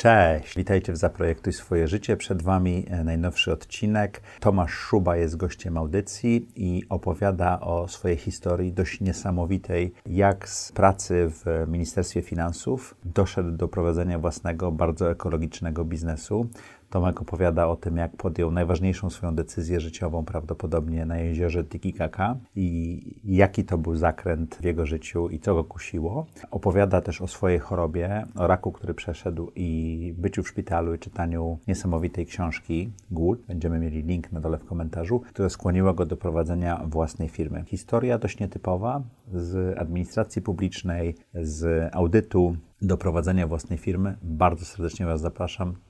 Cześć, witajcie w Zaprojektuj swoje życie. Przed Wami e, najnowszy odcinek. Tomasz Szuba jest gościem audycji i opowiada o swojej historii dość niesamowitej, jak z pracy w Ministerstwie Finansów doszedł do prowadzenia własnego, bardzo ekologicznego biznesu. Tomek opowiada o tym, jak podjął najważniejszą swoją decyzję życiową prawdopodobnie na jeziorze Titicaca i jaki to był zakręt w jego życiu i co go kusiło. Opowiada też o swojej chorobie, o raku, który przeszedł i byciu w szpitalu i czytaniu niesamowitej książki Głód. Będziemy mieli link na dole w komentarzu, które skłoniło go do prowadzenia własnej firmy. Historia dość nietypowa z administracji publicznej, z audytu do prowadzenia własnej firmy. Bardzo serdecznie Was zapraszam.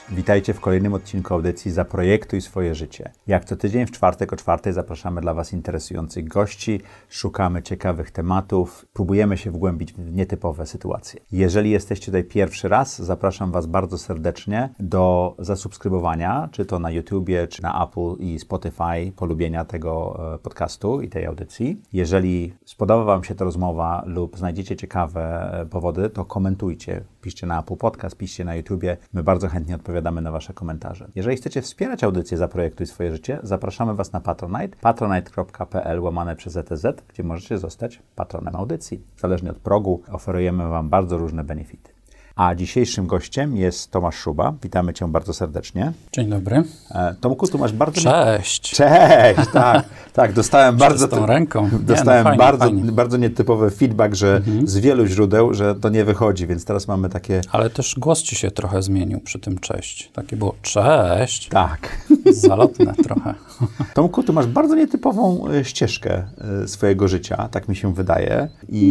Witajcie w kolejnym odcinku audycji Zaprojektuj swoje życie. Jak co tydzień w czwartek o czwartej zapraszamy dla Was interesujących gości, szukamy ciekawych tematów, próbujemy się wgłębić w nietypowe sytuacje. Jeżeli jesteście tutaj pierwszy raz, zapraszam Was bardzo serdecznie do zasubskrybowania, czy to na YouTubie, czy na Apple i Spotify, polubienia tego e, podcastu i tej audycji. Jeżeli spodoba Wam się ta rozmowa lub znajdziecie ciekawe e, powody, to komentujcie. Piszcie na Apple Podcast, piszcie na YouTubie. My bardzo chętnie odpowiadamy na Wasze komentarze. Jeżeli chcecie wspierać audycję Zaprojektuj swoje życie, zapraszamy Was na Patronite, patronite.pl łamane przez ETZ, gdzie możecie zostać patronem audycji. Zależnie od progu oferujemy Wam bardzo różne benefity. A dzisiejszym gościem jest Tomasz Szuba. Witamy Cię bardzo serdecznie. Dzień dobry. E, Tomku, tu masz bardzo... Cześć. Cześć, tak, tak, dostałem bardzo... Z tą ręką. Dostałem Nie, no fajnie, bardzo, fajnie. bardzo nietypowy feedback, że Mhm. z wielu źródeł, że to nie wychodzi, więc teraz mamy takie... Ale też głos ci się trochę zmienił przy tym cześć. Takie było cześć. Tak. Zalotne trochę. Tomku, tu masz bardzo nietypową e, ścieżkę e, swojego życia, tak mi się wydaje. I,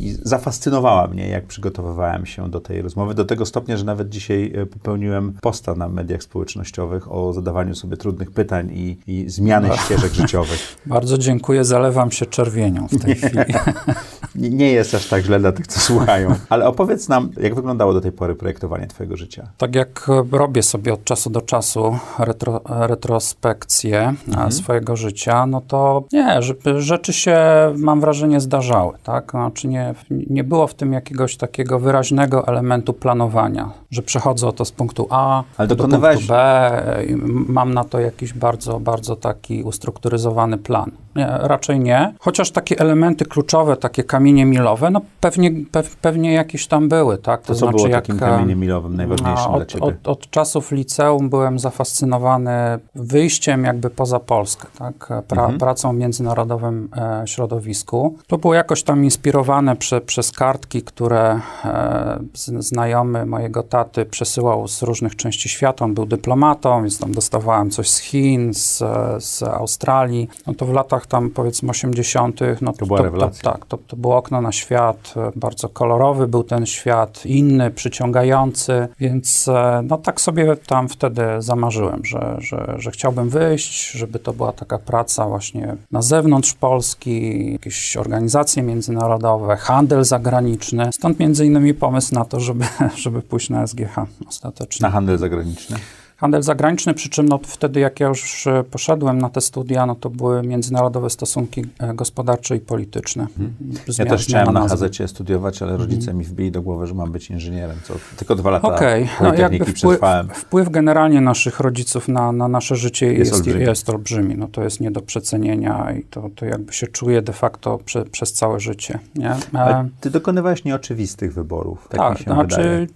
I zafascynowała mnie, jak przygotowywałem się do tej rozmowy, do tego stopnia, że nawet dzisiaj e, popełniłem posta na mediach społecznościowych o zadawaniu sobie trudnych pytań i, i zmiany ścieżek życiowych. Bardzo dziękuję, zalewam się czerwienią w tej chwili. Nie, nie jest aż tak źle dla tych, co słuchają. Ale opowiedz nam, jak wyglądało do tej pory projektowanie twojego życia? Tak jak robię sobie od czasu do czasu retro, retrospekcję e, swojego życia, no to nie, rzeczy się, mam wrażenie, zdarzały, tak? Znaczy nie, nie było w tym jakiegoś takiego wyraźnego elementu planowania, że przechodzę oto z punktu A Ale do dokonywałeś- punktu B, mam na to jakiś bardzo, bardzo taki ustrukturyzowany plan. Nie, raczej nie, chociaż takie elementy kluczowe, takie kamienie milowe, no pewnie, pew, pewnie jakieś tam były, tak? To, co było takim e, kamieniem milowym, najważniejszym dla od, ciebie? od, od czasów liceum byłem zafascynowany wyjściem jakby poza Polskę, tak? Pra, Mhm. pracą w międzynarodowym e, środowisku. To było jakoś tam inspirowane prze, przez kartki, które e, znajomy mojego taty przesyłał z różnych części świata. On był dyplomatą, więc tam dostawałem coś z Chin, z, z Australii. No to w latach tam powiedzmy 80. No To była rewelacja. tak, to, to było okno na świat, e, bardzo kolorowy był ten świat, inny, przyciągający, więc e, no tak sobie tam wtedy zamarzyłem, że, że, że chciałbym wyjść, żeby to była taka praca właśnie na zewnątrz Polski, jakieś organizacje międzynarodowe, handel zagraniczny. Stąd między innymi pomysł na to, żeby, żeby pójść na SGH ostatecznie. Na handel zagraniczny? Handel zagraniczny, przy czym no, wtedy jak ja już e, poszedłem na te studia, no to były międzynarodowe stosunki e, gospodarcze i polityczne. Mhm. Ja też chciałem na nazwy. HZ studiować, ale rodzice mi wbili do głowy, że mam być inżynierem, co tylko dwa lata Okej, no jakby wpływ, przetrwałem. wpływ generalnie naszych rodziców na, na nasze życie Jest jest, olbrzymi. jest, olbrzymi. No to jest nie do przecenienia i to, to jakby się czuje de facto prze, przez całe życie. Nie? Ale E, ty dokonywałeś nieoczywistych wyborów, tak, tak, mi się znaczy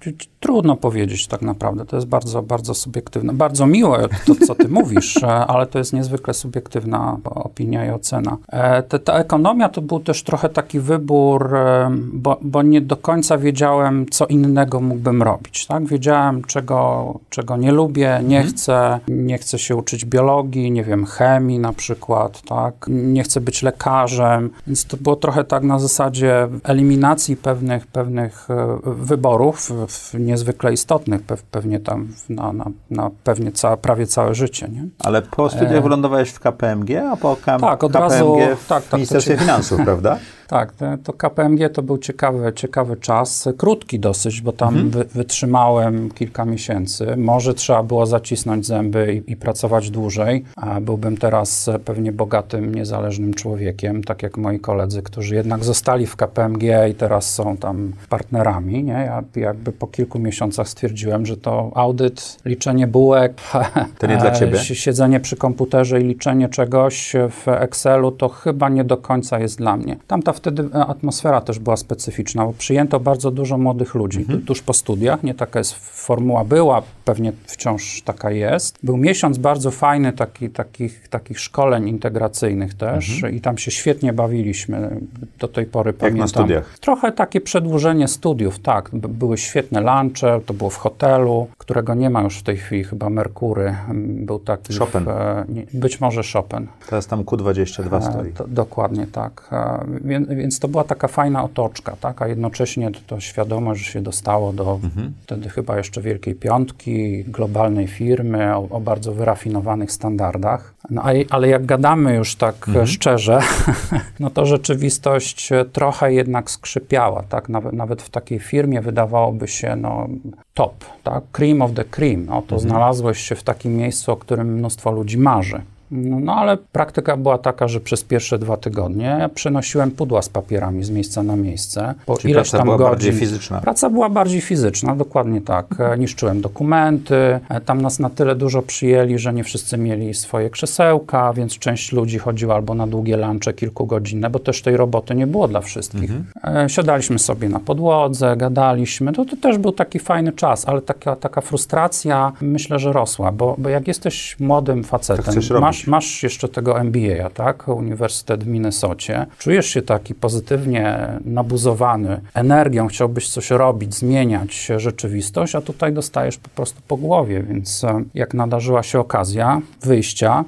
trudno powiedzieć tak naprawdę. To jest bardzo, bardzo subiektywne. Bardzo miłe to, co ty mówisz, e, ale to jest niezwykle subiektywna opinia i ocena. E, te, ta ekonomia to był też trochę taki wybór, e, bo, bo nie do końca wiedziałem, co innego mógłbym robić. Tak? Wiedziałem, czego, czego nie lubię, nie chcę, nie chcę się uczyć biologii, nie wiem, chemii na przykład, tak, nie chcę być lekarzem, więc to było trochę tak na zasadzie eliminacji pewnych, pewnych wyborów, niezwykle istotnych, pewnie tam na, na, na pewnie ca, prawie całe życie, nie? Ale po studiach e... wylądowałeś w KPMG, a po KM... tak, od KPMG razu, w tak, tak, Ministerstwie Finansów, prawda? Tak, to KPMG to był ciekawy, ciekawy czas, krótki dosyć, bo tam mhm. wy, wytrzymałem kilka miesięcy. Może trzeba było zacisnąć zęby i, i, pracować dłużej, a byłbym teraz pewnie bogatym, niezależnym człowiekiem, tak jak moi koledzy, którzy jednak zostali w KPMG i teraz są tam partnerami. Nie? Ja jakby po kilku miesiącach stwierdziłem, że to audyt, liczenie bułek, to nie dla ciebie. siedzenie przy komputerze i liczenie czegoś w Excelu, to chyba nie do końca jest dla mnie. Tamta wtedy atmosfera też była specyficzna, bo przyjęto bardzo dużo młodych ludzi mhm. tuż po studiach. Nie taka jest formuła była, pewnie wciąż taka jest. Był miesiąc bardzo fajny taki, takich, takich szkoleń integracyjnych też mhm. i tam się świetnie bawiliśmy. Do tej pory Jak pamiętam. na studiach? Trochę takie przedłużenie studiów, tak. Były świetne lunche, to było w hotelu, którego nie ma już w tej chwili, chyba Merkury. Był taki... Chopin. W, e, być może Chopin. Teraz tam Q22 e, stoi. To, dokładnie tak. E, więc, więc to była taka fajna otoczka, tak? A jednocześnie to, to świadomość, że się dostało do mhm. wtedy chyba jeszcze Wielkiej Piątki, globalnej firmy o, o bardzo wyrafinowanych standardach. No, a, ale jak gadamy już tak mhm. szczerze, no to rzeczywistość trochę jednak skrzypiała, tak? Nawet, nawet w takiej firmie wydawałoby się, no, top, tak? Cream of the cream. No, to mhm. znalazłeś się w takim miejscu, o którym mnóstwo ludzi marzy. No, ale praktyka była taka, że przez pierwsze dwa tygodnie przenosiłem pudła z papierami z miejsca na miejsce. Po Czyli ileś praca tam była godzin. bardziej fizyczna. Praca była bardziej fizyczna, dokładnie tak. E, niszczyłem dokumenty. E, tam nas na tyle dużo przyjęli, że nie wszyscy mieli swoje krzesełka, więc część ludzi chodziła albo na długie lunche kilkugodzinne, bo też tej roboty nie było dla wszystkich. Mhm. E, siadaliśmy sobie na podłodze, gadaliśmy. To, to też był taki fajny czas, ale taka, taka frustracja myślę, że rosła, bo, bo jak jesteś młodym facetem, masz masz, jeszcze tego MBA, tak? Uniwersytet w Minnesocie. Czujesz się taki pozytywnie nabuzowany energią, chciałbyś coś robić, zmieniać rzeczywistość, a tutaj dostajesz po prostu po głowie, więc e, jak nadarzyła się okazja wyjścia,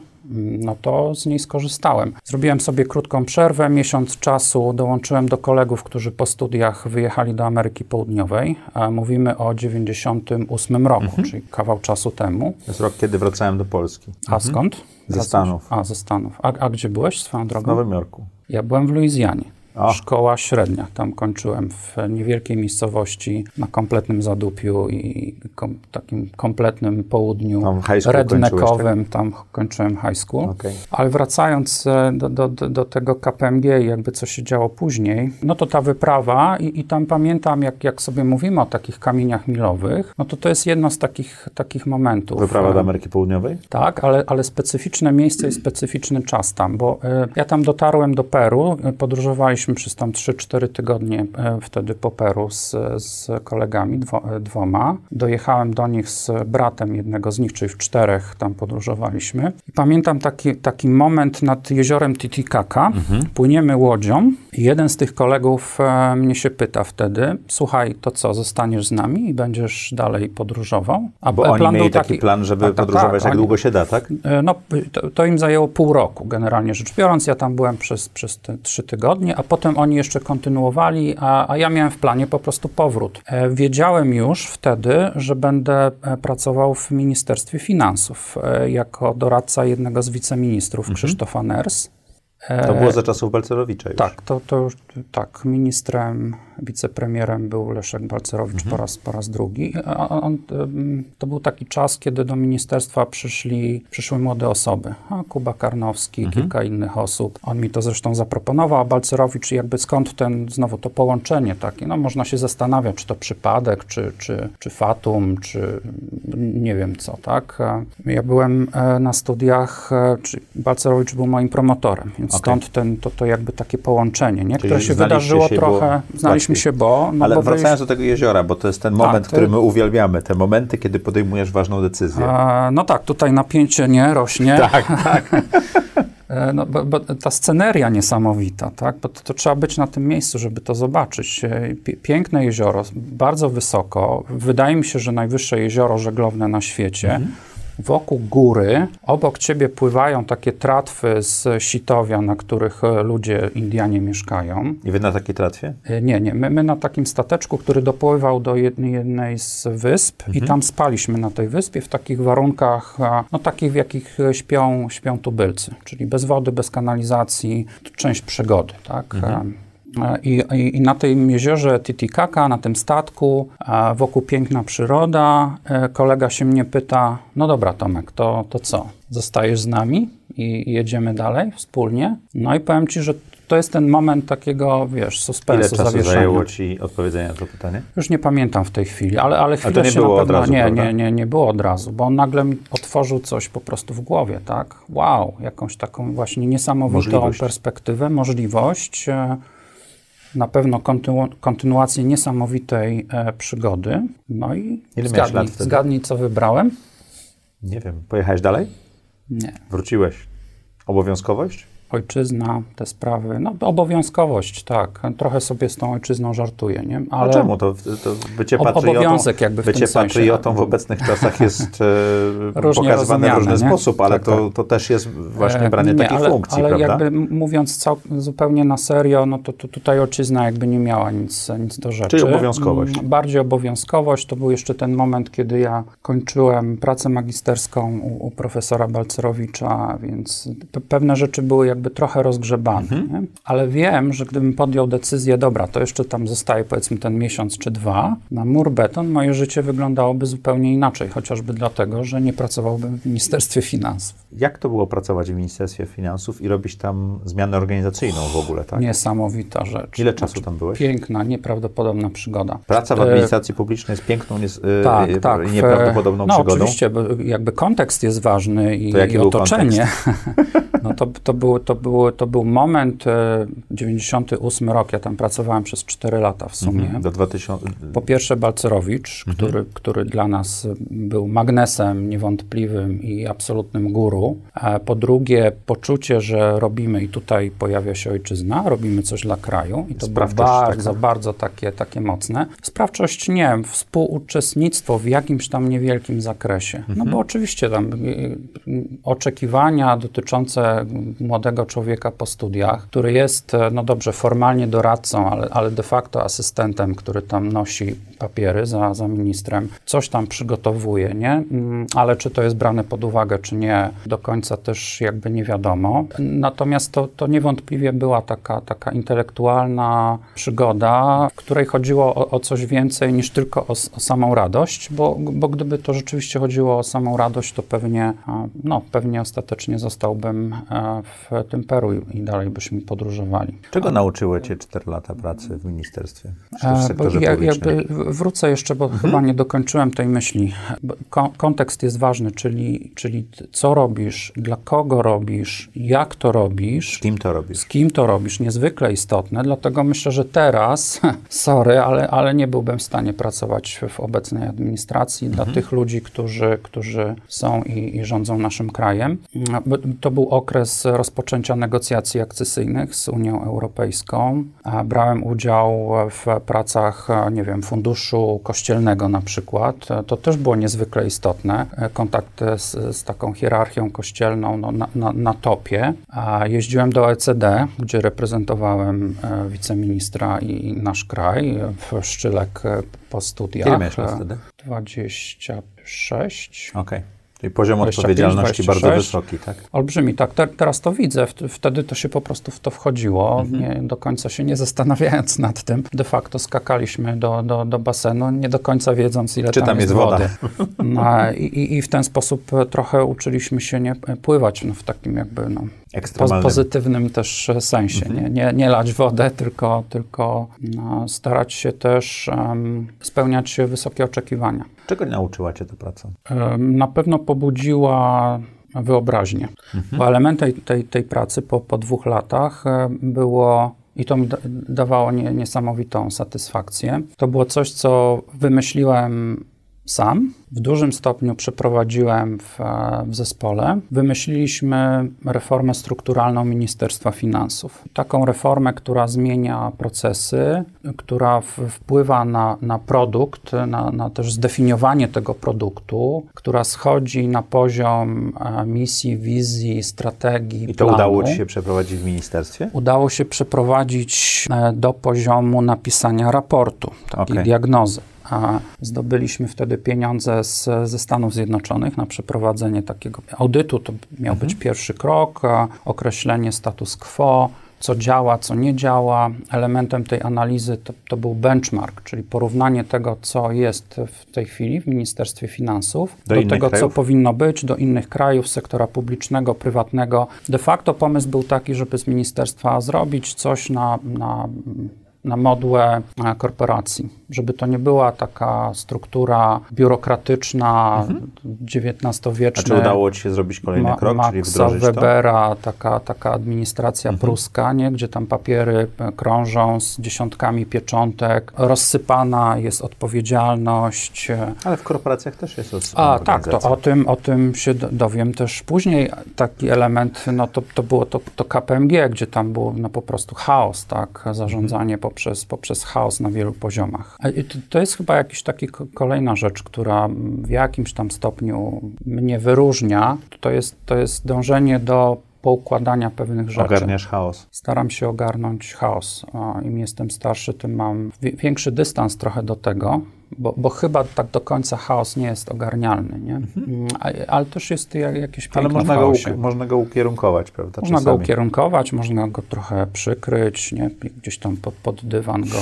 no to z niej skorzystałem. Zrobiłem sobie krótką przerwę, miesiąc czasu dołączyłem do kolegów, którzy po studiach wyjechali do Ameryki Południowej. Mówimy o 98 roku, mhm. czyli kawał czasu temu. To jest rok, kiedy wracałem do Polski. A mhm. skąd? Ze Stanów. A, ze Stanów. A, a gdzie byłeś swoją drogą? W Nowym Jorku. Ja byłem w Luizjanie. O. Szkoła średnia. Tam kończyłem w niewielkiej miejscowości na kompletnym zadupiu i kom, takim kompletnym południu redneckowym. Tak? Tam kończyłem high school. Okay. Ale wracając e, do, do, do, tego KPMG i jakby co się działo później, no to ta wyprawa i, i tam pamiętam, jak, jak sobie mówimy o takich kamieniach milowych, no to to jest jedno z takich, takich momentów. Wyprawa do Ameryki Południowej? Tak, ale, ale specyficzne miejsce i specyficzny czas tam, bo y, ja tam dotarłem do Peru, podróżowaliśmy byliśmy przez tam 3-4 tygodnie e, wtedy po Peru z, z kolegami, dwo, e, dwoma. Dojechałem do nich z bratem jednego z nich, czyli w czterech tam podróżowaliśmy. Pamiętam taki, taki moment nad jeziorem Titicaca. Mhm. Płyniemy łodzią i jeden z tych kolegów e, mnie się pyta wtedy, słuchaj, to co, zostaniesz z nami i będziesz dalej podróżował? A Bo oni mieli taki, taki, plan, żeby tak, tak podróżować tak, jak oni, długo się da, tak? No, to, to, im zajęło pół roku, generalnie rzecz biorąc. Ja tam byłem przez, przez te trzy tygodnie, a potem potem oni jeszcze kontynuowali, a, a ja miałem w planie po prostu powrót. E, wiedziałem już wtedy, że będę e, pracował w Ministerstwie Finansów e, jako doradca jednego z wiceministrów, mhm. Krzysztofa Ners. To było za czasów Balcerowicza już. Tak, to, to już, tak, ministrem wicepremierem był Leszek Balcerowicz mhm. po, raz, po raz drugi. On, to był taki czas, kiedy do ministerstwa przyszli, przyszły młode osoby. A Kuba Karnowski, mhm. kilka innych osób. On mi to zresztą zaproponował, a Balcerowicz jakby skąd ten, znowu to połączenie takie, no można się zastanawiać, czy to przypadek, czy, czy, czy fatum, czy nie wiem co, tak. Ja byłem e, na studiach, e, czy Balcerowicz był moim promotorem, więc okay. stąd ten, to, to jakby takie połączenie, nie? które się wydarzyło się trochę, znaliśmy Się, bo... No Ale bo wracając do tego jeziora, bo to jest ten moment, tak, który my uwielbiamy, te momenty, kiedy podejmujesz ważną decyzję. A, no tak, tutaj napięcie nie rośnie. Tak, tak. E, no, bo, bo, ta sceneria niesamowita, tak? Bo to, to, trzeba być na tym miejscu, żeby to zobaczyć. E, piękne jezioro, bardzo wysoko. Wydaje mi się, że najwyższe jezioro żeglowne na świecie. Mhm wokół góry, obok ciebie pływają takie tratwy z sitowia, na których e, ludzie, Indianie mieszkają. I wy na takiej tratwie? E, Nie, nie. My, my na takim stateczku, który dopływał do jednej, jednej z wysp i tam spaliśmy na tej wyspie w takich warunkach, e, no takich w jakich śpią, śpią tubylcy, czyli bez wody, bez kanalizacji, to część przygody, tak? E, I, i, I na tym jeziorze Titicaca, na tym statku, a wokół piękna przyroda, e, kolega się mnie pyta, no dobra Tomek, to, to co, zostajesz z nami i jedziemy dalej wspólnie? No i powiem Ci, że to jest ten moment takiego, wiesz, Ile suspensu, czasu zawieszenia. zajęło ci odpowiedzenie na to pytanie? Już nie pamiętam w tej chwili, ale, ale chwilę to nie się było na od pewno... razu, nie, prawda? nie, nie, nie było od razu, bo on nagle mi otworzył coś po prostu w głowie, tak? Wow, jakąś taką właśnie niesamowitą Możliwość. perspektywę, możliwość, e, na pewno kontynu- kontynuację niesamowitej e, przygody. No i Ile zgadnij, zgadnij, co wybrałem? Nie wiem. Pojechałeś dalej? Nie. Wróciłeś? Obowiązkowość? Ojczyzna, te sprawy, no obowiązkowość, tak. Trochę sobie z tą ojczyzną żartuję, nie? Ale... Czemu? To, to bycie patriotą, obowiązek jakby w bycie patriotą w obecnych czasach jest e, Różnie pokazywane w różny nie? sposób, ale Tak, to, to też jest właśnie E, branie nie, takiej ale, funkcji, ale prawda? jakby mówiąc cał, zupełnie na serio, no to, to tutaj ojczyzna jakby nie miała nic, nic do rzeczy. Czyli obowiązkowość. Mm, Bardziej obowiązkowość. To był jeszcze ten moment, kiedy ja kończyłem pracę magisterską u, u profesora Balcerowicza, więc pe- pewne rzeczy były jakby trochę rozgrzebane. Mhm. Ale wiem, że gdybym podjął decyzję, dobra, to jeszcze tam zostaje powiedzmy ten miesiąc czy dwa, na mur beton moje życie wyglądało zupełnie inaczej, chociażby dlatego, że nie pracowałbym w Ministerstwie Finansów. Jak to było pracować w Ministerstwie Finansów i robić tam zmianę organizacyjną w ogóle, tak? Niesamowita rzecz. Ile czasu tam byłeś? Piękna, nieprawdopodobna przygoda. Praca w E, administracji publicznej jest piękną nies- e, Tak, e, tak. nieprawdopodobną no, przygodą. oczywiście, bo jakby kontekst jest ważny i, i otoczenie. No to, to, był, to, był, to był moment, e, 98 rok, ja tam pracowałem przez 4 lata w sumie. Mhm, Do 2000... Po pierwsze Balcerowicz, który, który dla nas był magnesem niewątpliwym i absolutnym guru. A po drugie poczucie, że robimy i tutaj pojawia się ojczyzna, robimy coś dla kraju i to było bardzo, taka. bardzo takie, takie mocne. Sprawczość nie, współuczestnictwo w jakimś tam niewielkim zakresie. No bo oczywiście tam y, y, oczekiwania dotyczące młodego człowieka po studiach, który jest, e, no dobrze, formalnie doradcą, ale, ale de facto asystentem, który tam nosi papiery za, za ministrem, coś tam przygotowuje, nie? Mm, Ale czy to jest brane pod uwagę, czy nie, do końca też jakby nie wiadomo. Natomiast to, to niewątpliwie była taka, taka intelektualna przygoda, w której chodziło o, o coś więcej niż tylko o, o samą radość, bo, bo gdyby to rzeczywiście chodziło o samą radość, to pewnie, no, pewnie ostatecznie zostałbym e, w tym Peru i i dalej byśmy podróżowali. Czego nauczyły cię 4 lata pracy w ministerstwie? W E, sektorze ja, publicznym? wrócę jeszcze, bo chyba nie dokończyłem tej myśli. Ko kontekst jest ważny, czyli, czyli co robisz, dla kogo robisz, jak to robisz, Z kim to robisz? z kim to robisz, niezwykle istotne. Dlatego myślę, że teraz, sorry, ale, ale nie byłbym w stanie pracować w, obecnej administracji dla tych ludzi, którzy, którzy są i, i rządzą naszym krajem. To był okres rozpoczęcia negocjacji akcesyjnych z Unią Europejską. Brałem udział w pracach, nie wiem, Funduszu Kościelnego na przykład. To też było niezwykle istotne. Kontakt z, z taką hierarchią kościelną no, na, na, na topie. A jeździłem do OECD, gdzie reprezentowałem e, wiceministra i, nasz kraj w Szczylek po studiach. Ile miałeś E, wtedy? 26. Okej. Czyli poziom 25, odpowiedzialności bardzo 26. wysoki, tak? Olbrzymi, tak. Te, teraz to widzę. Wt- Wtedy to się po prostu w to wchodziło, Mhm. nie do końca się nie zastanawiając nad tym. De facto skakaliśmy do, do, do basenu, nie do końca wiedząc, ile Czy tam jest woda. wody. No, i, i- w ten sposób trochę uczyliśmy się nie pływać no, w takim jakby no, po, Ekstremalnym. pozytywnym też e, sensie. Mhm. Nie, nie, nie lać wodę, tylko, tylko no, starać się też em, spełniać wysokie oczekiwania. Czego nauczyła cię ta praca? Na pewno pobudziła wyobraźnię, bo elementem tej, tej, tej pracy po, po dwóch latach e, było, i to mi da, dawało nie, niesamowitą satysfakcję, to było coś, co wymyśliłem sam. W dużym stopniu przeprowadziłem w, w zespole. Wymyśliliśmy reformę strukturalną Ministerstwa Finansów. Taką reformę, która zmienia procesy, która w, wpływa na, na produkt, na, na też zdefiniowanie tego produktu, która schodzi na poziom e, misji, wizji, strategii. I to planu. udało Ci się przeprowadzić w ministerstwie? Udało się przeprowadzić e, do poziomu napisania raportu, takiej Okej. diagnozy. Zdobyliśmy wtedy pieniądze z, ze Stanów Zjednoczonych na przeprowadzenie takiego audytu. To miał być pierwszy krok, określenie status quo, co działa, co nie działa. Elementem tej analizy to, to był benchmark, czyli porównanie tego, co jest w tej chwili w Ministerstwie Finansów, Do do, tego, krajów? co powinno być, do innych krajów, sektora publicznego, prywatnego. De facto pomysł był taki, żeby z ministerstwa zrobić coś na, na, na modłę e, korporacji, żeby to nie była taka struktura biurokratyczna, XIX-wieczna. A czy udało Ci się zrobić kolejny Ma- krok, czyli Maxa wdrożyć to? Mhm. Webera, taka, taka administracja pruska, nie? gdzie tam papiery e, krążą z dziesiątkami pieczątek, rozsypana jest odpowiedzialność. e, Ale w korporacjach też jest A rozsypana tak, to o tym, o tym się do- dowiem też później. Taki element, no to, to było to, to KPMG, gdzie tam było no po prostu chaos, tak, zarządzanie poprzez, poprzez chaos na wielu poziomach. To, to jest chyba jakiś taki ko- kolejna rzecz, która w jakimś tam stopniu mnie wyróżnia. To jest, to jest dążenie do poukładania pewnych rzeczy. Ogarniasz chaos. Staram się ogarnąć chaos. Im jestem starszy, tym mam większy dystans trochę do tego, bo, bo chyba tak do końca chaos nie jest ogarnialny, nie? Mm, a- Ale też jest jak, jakieś Ale piękno można w go, można go ukierunkować, prawda? Można go ukierunkować, można go trochę przykryć, nie? gdzieś tam pod, pod dywan go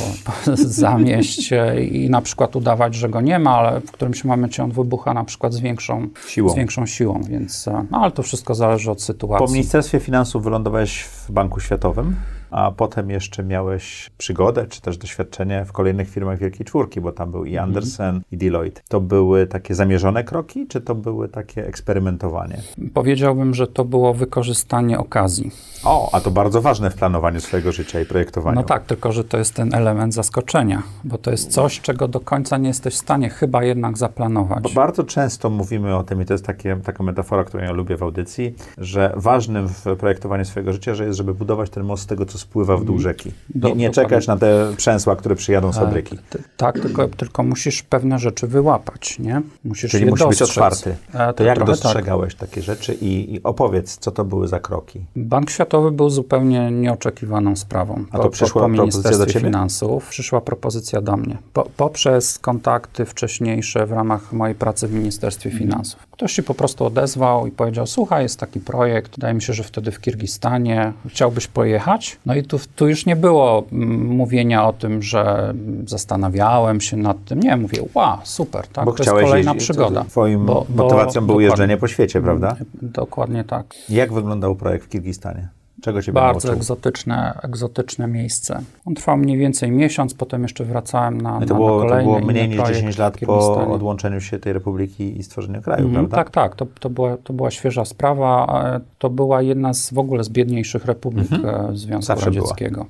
zamieść i na przykład udawać, że go nie ma, ale w którymś momencie on wybucha na przykład z większą Siłą. Z większą siłą więc, e, no, ale to wszystko zależy od Po sytuacji. Ministerstwie Finansów wylądowałeś w Banku Światowym, a potem jeszcze miałeś przygodę, czy też doświadczenie w kolejnych firmach Wielkiej Czwórki, bo tam był i Mhm. Andersen, i Deloitte. To były takie zamierzone kroki, czy to były takie eksperymentowanie? Powiedziałbym, że to było wykorzystanie okazji. O, a to bardzo ważne w planowaniu swojego życia i projektowaniu. No tak, tylko że to jest ten element zaskoczenia, bo to jest coś, czego do końca nie jesteś w stanie chyba jednak zaplanować. Bo bardzo często mówimy o tym, i to jest takie, taka metafora, którą ja lubię w audycji, że ważnym w projektowaniu swojego życia, że jest, żeby budować ten most z tego, co spływa w dół rzeki. Do- Nie, nie czekać na te przęsła, które przyjadą z fabryki. Tak, tylko, tylko musisz pewne rzeczy wyłapać, nie? Musisz Czyli je musi być otwarty. E, To jak trochę dostrzegałeś takie rzeczy i, i opowiedz, co to były za kroki? Bank Światowy był zupełnie nieoczekiwaną sprawą. A to przyszła po propozycja do Ministerstwie ciebie? Finansów przyszła propozycja do mnie. Po, poprzez kontakty wcześniejsze w ramach mojej pracy w Ministerstwie Mhm. Finansów. Ktoś się po prostu odezwał i powiedział, słuchaj, jest taki projekt, wydaje mi się, że wtedy w Kirgistanie, chciałbyś pojechać? No i tu, tu już nie było mm, mówienia o tym, że zastanawiałem się nad tym. Nie, mówię, wow, super, tak, Bo to jest kolejna jeździć- przygoda. Twoim Bo- bo- motywacją było jeżdżenie po świecie, prawda? Dokładnie tak. Jak wyglądał projekt w Kirgistanie? Czego Bardzo egzotyczne, egzotyczne miejsce. On trwał mniej więcej miesiąc, potem jeszcze wracałem na, I na, to było, na to kolejny było inny mniej niż projekt 10 lat po odłączeniu się tej republiki i stworzeniu kraju, Mhm, prawda? Tak, tak, to, to, była, to była świeża sprawa. e, To była jedna z w ogóle z biedniejszych republik e, Związku. Zawsze. Radzieckiego.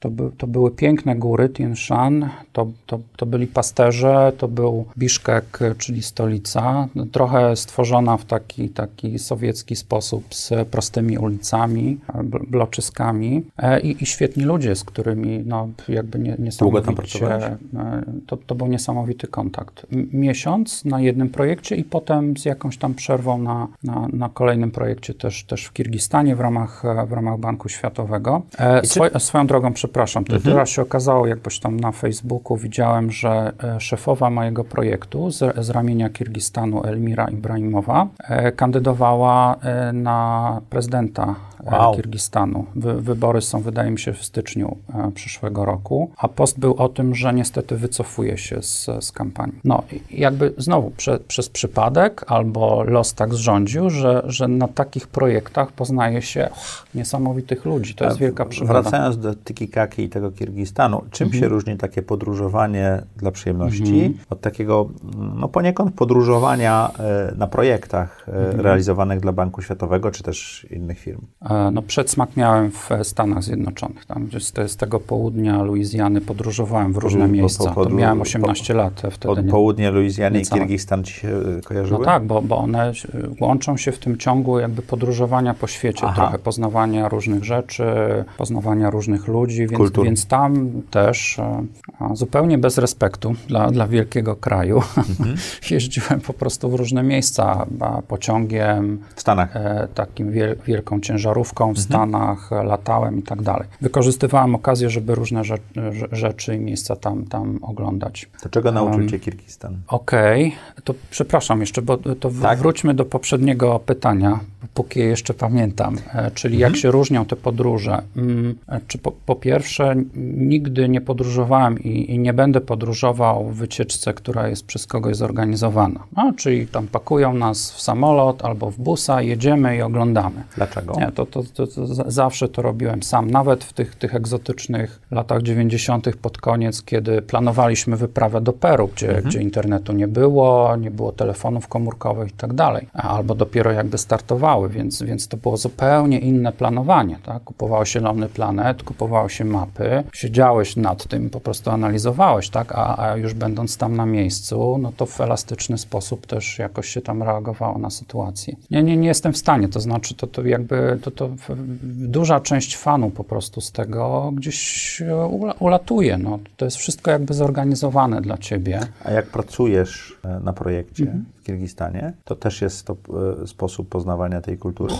To, by, to były piękne góry, Tien Shan, to, to, to byli pasterze, to był Biszkek, czyli stolica, trochę stworzona w taki, taki sowiecki sposób z prostymi ulicami, bloczyskami e, i, i świetni ludzie, z którymi no, jakby nie, Długo tam niesamowicie? E, to, to był niesamowity kontakt. Miesiąc na jednym projekcie i potem z jakąś tam przerwą na, na, na kolejnym projekcie też, też w Kirgistanie w ramach, e, w ramach Banku Światowego. E, swoj, swoją drogą, przepraszam, to teraz się okazało, jakbyś tam na Facebooku widziałem, że szefowa mojego projektu z, z ramienia Kirgistanu, Elmira Ibrahimowa, kandydowała na prezydenta Wow. Kirgistanu. Wy, wybory są, wydaje mi się, w styczniu e, przyszłego roku, a post był o tym, że niestety wycofuje się z, z kampanii. No, jakby znowu prze, przez przypadek albo los tak zrządził, że, że na takich projektach poznaje się niesamowitych ludzi. To jest A wielka przygoda. Wracając do Tikikaki i tego Kirgistanu, czym Mhm. się różni takie podróżowanie dla przyjemności od takiego, no poniekąd podróżowania e, na projektach e, Mhm. realizowanych dla Banku Światowego, czy też innych firm? E, E, no, przedsmak miałem w Stanach Zjednoczonych. Tam gdzieś z, z tego południa Luizjany podróżowałem w różne Po- po- miejsca. po- to miałem 18 lat wtedy. Od nie- południa Luizjany i. Kirgistan ci się e, kojarzyły? No tak, bo, bo one łączą się w tym ciągu jakby podróżowania po świecie Aha. trochę, poznawania różnych rzeczy, poznawania różnych ludzi, więc, więc tam też e, zupełnie bez respektu dla, dla wielkiego kraju Mhm. jeździłem po prostu w różne miejsca, pociągiem, W Stanach. e, takim wiel, wielką ciężarówką Mhm. w Stanach, e, latałem i tak dalej. Wykorzystywałem okazję, żeby różne rze, rze- rzeczy i miejsca tam, tam oglądać. To czego nauczył um, cię Kirgistan? Okej, to przepraszam jeszcze, bo to Tak? wróćmy do poprzedniego pytania, póki je jeszcze pamiętam, e, czyli Mhm. jak się różnią te podróże. Mm, e, Czy po, po pierwsze, nigdy nie podróżowałem i, i nie będę podróżował w wycieczce, która jest przez kogoś zorganizowana. No, czyli tam pakują nas w samolot albo w busa, jedziemy i oglądamy. Dlaczego? Nie, to, to, to, to za- zawsze to robiłem sam. Nawet w tych, tych egzotycznych latach 90. pod koniec, kiedy planowaliśmy wyprawę do Peru, gdzie, gdzie internetu nie było, nie było telefonów komórkowych i tak dalej, albo dopiero jakby startowały, więc, więc to było zupełnie inne planowanie. Tak? Kupowało się Lony Planet, kupowało się mapy, siedziałeś nad tym, po prostu analizowałeś, tak? a, a już będąc tam na miejscu, no to w elastyczny sposób też jakoś się tam reagowało na sytuację. Nie, nie, nie jestem w stanie, to znaczy to, to jakby to, to duża część fanu po prostu z tego gdzieś e, ula- ulatuje. No. To jest wszystko jakby zorganizowane dla ciebie. A jak pracujesz e, na projekcie Mhm. w Kirgistanie, to też jest to e, sposób poznawania tej kultury?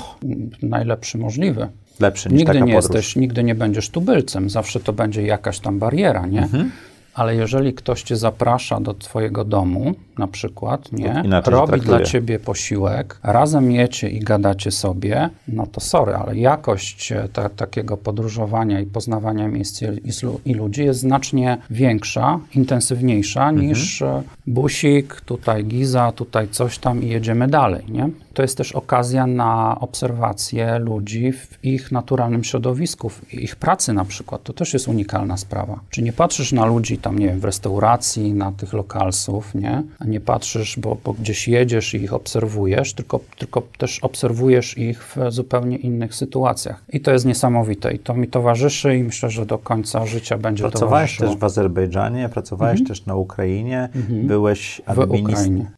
Najlepszy możliwy. Lepszy niż Nigdy taka nie podróż. jesteś, nigdy nie będziesz tubylcem, zawsze to będzie jakaś tam bariera, nie? Mhm. Ale jeżeli ktoś cię zaprasza do twojego domu, na przykład, nie? inaczej się Robi dla ciebie posiłek, razem jecie i gadacie sobie, no to sorry, ale jakość e, ta, takiego podróżowania i poznawania miejsc i, i ludzi jest znacznie większa, intensywniejsza Mhm. niż e, busik, tutaj Giza, tutaj coś tam i jedziemy dalej, nie? To jest też okazja na obserwację ludzi w ich naturalnym środowisku, w ich pracy na przykład. To też jest unikalna sprawa. Czy nie patrzysz na ludzi tam, nie wiem, w restauracji, na tych lokalsów, nie? Nie patrzysz, bo, bo gdzieś jedziesz i ich obserwujesz, tylko, tylko też obserwujesz ich w zupełnie innych sytuacjach. I to jest niesamowite. I to mi towarzyszy i myślę, że do końca życia będzie Pracowałeś też w Azerbejdżanie, pracowałeś też na Ukrainie, byłeś Mhm. w administratorem. Ukrainie.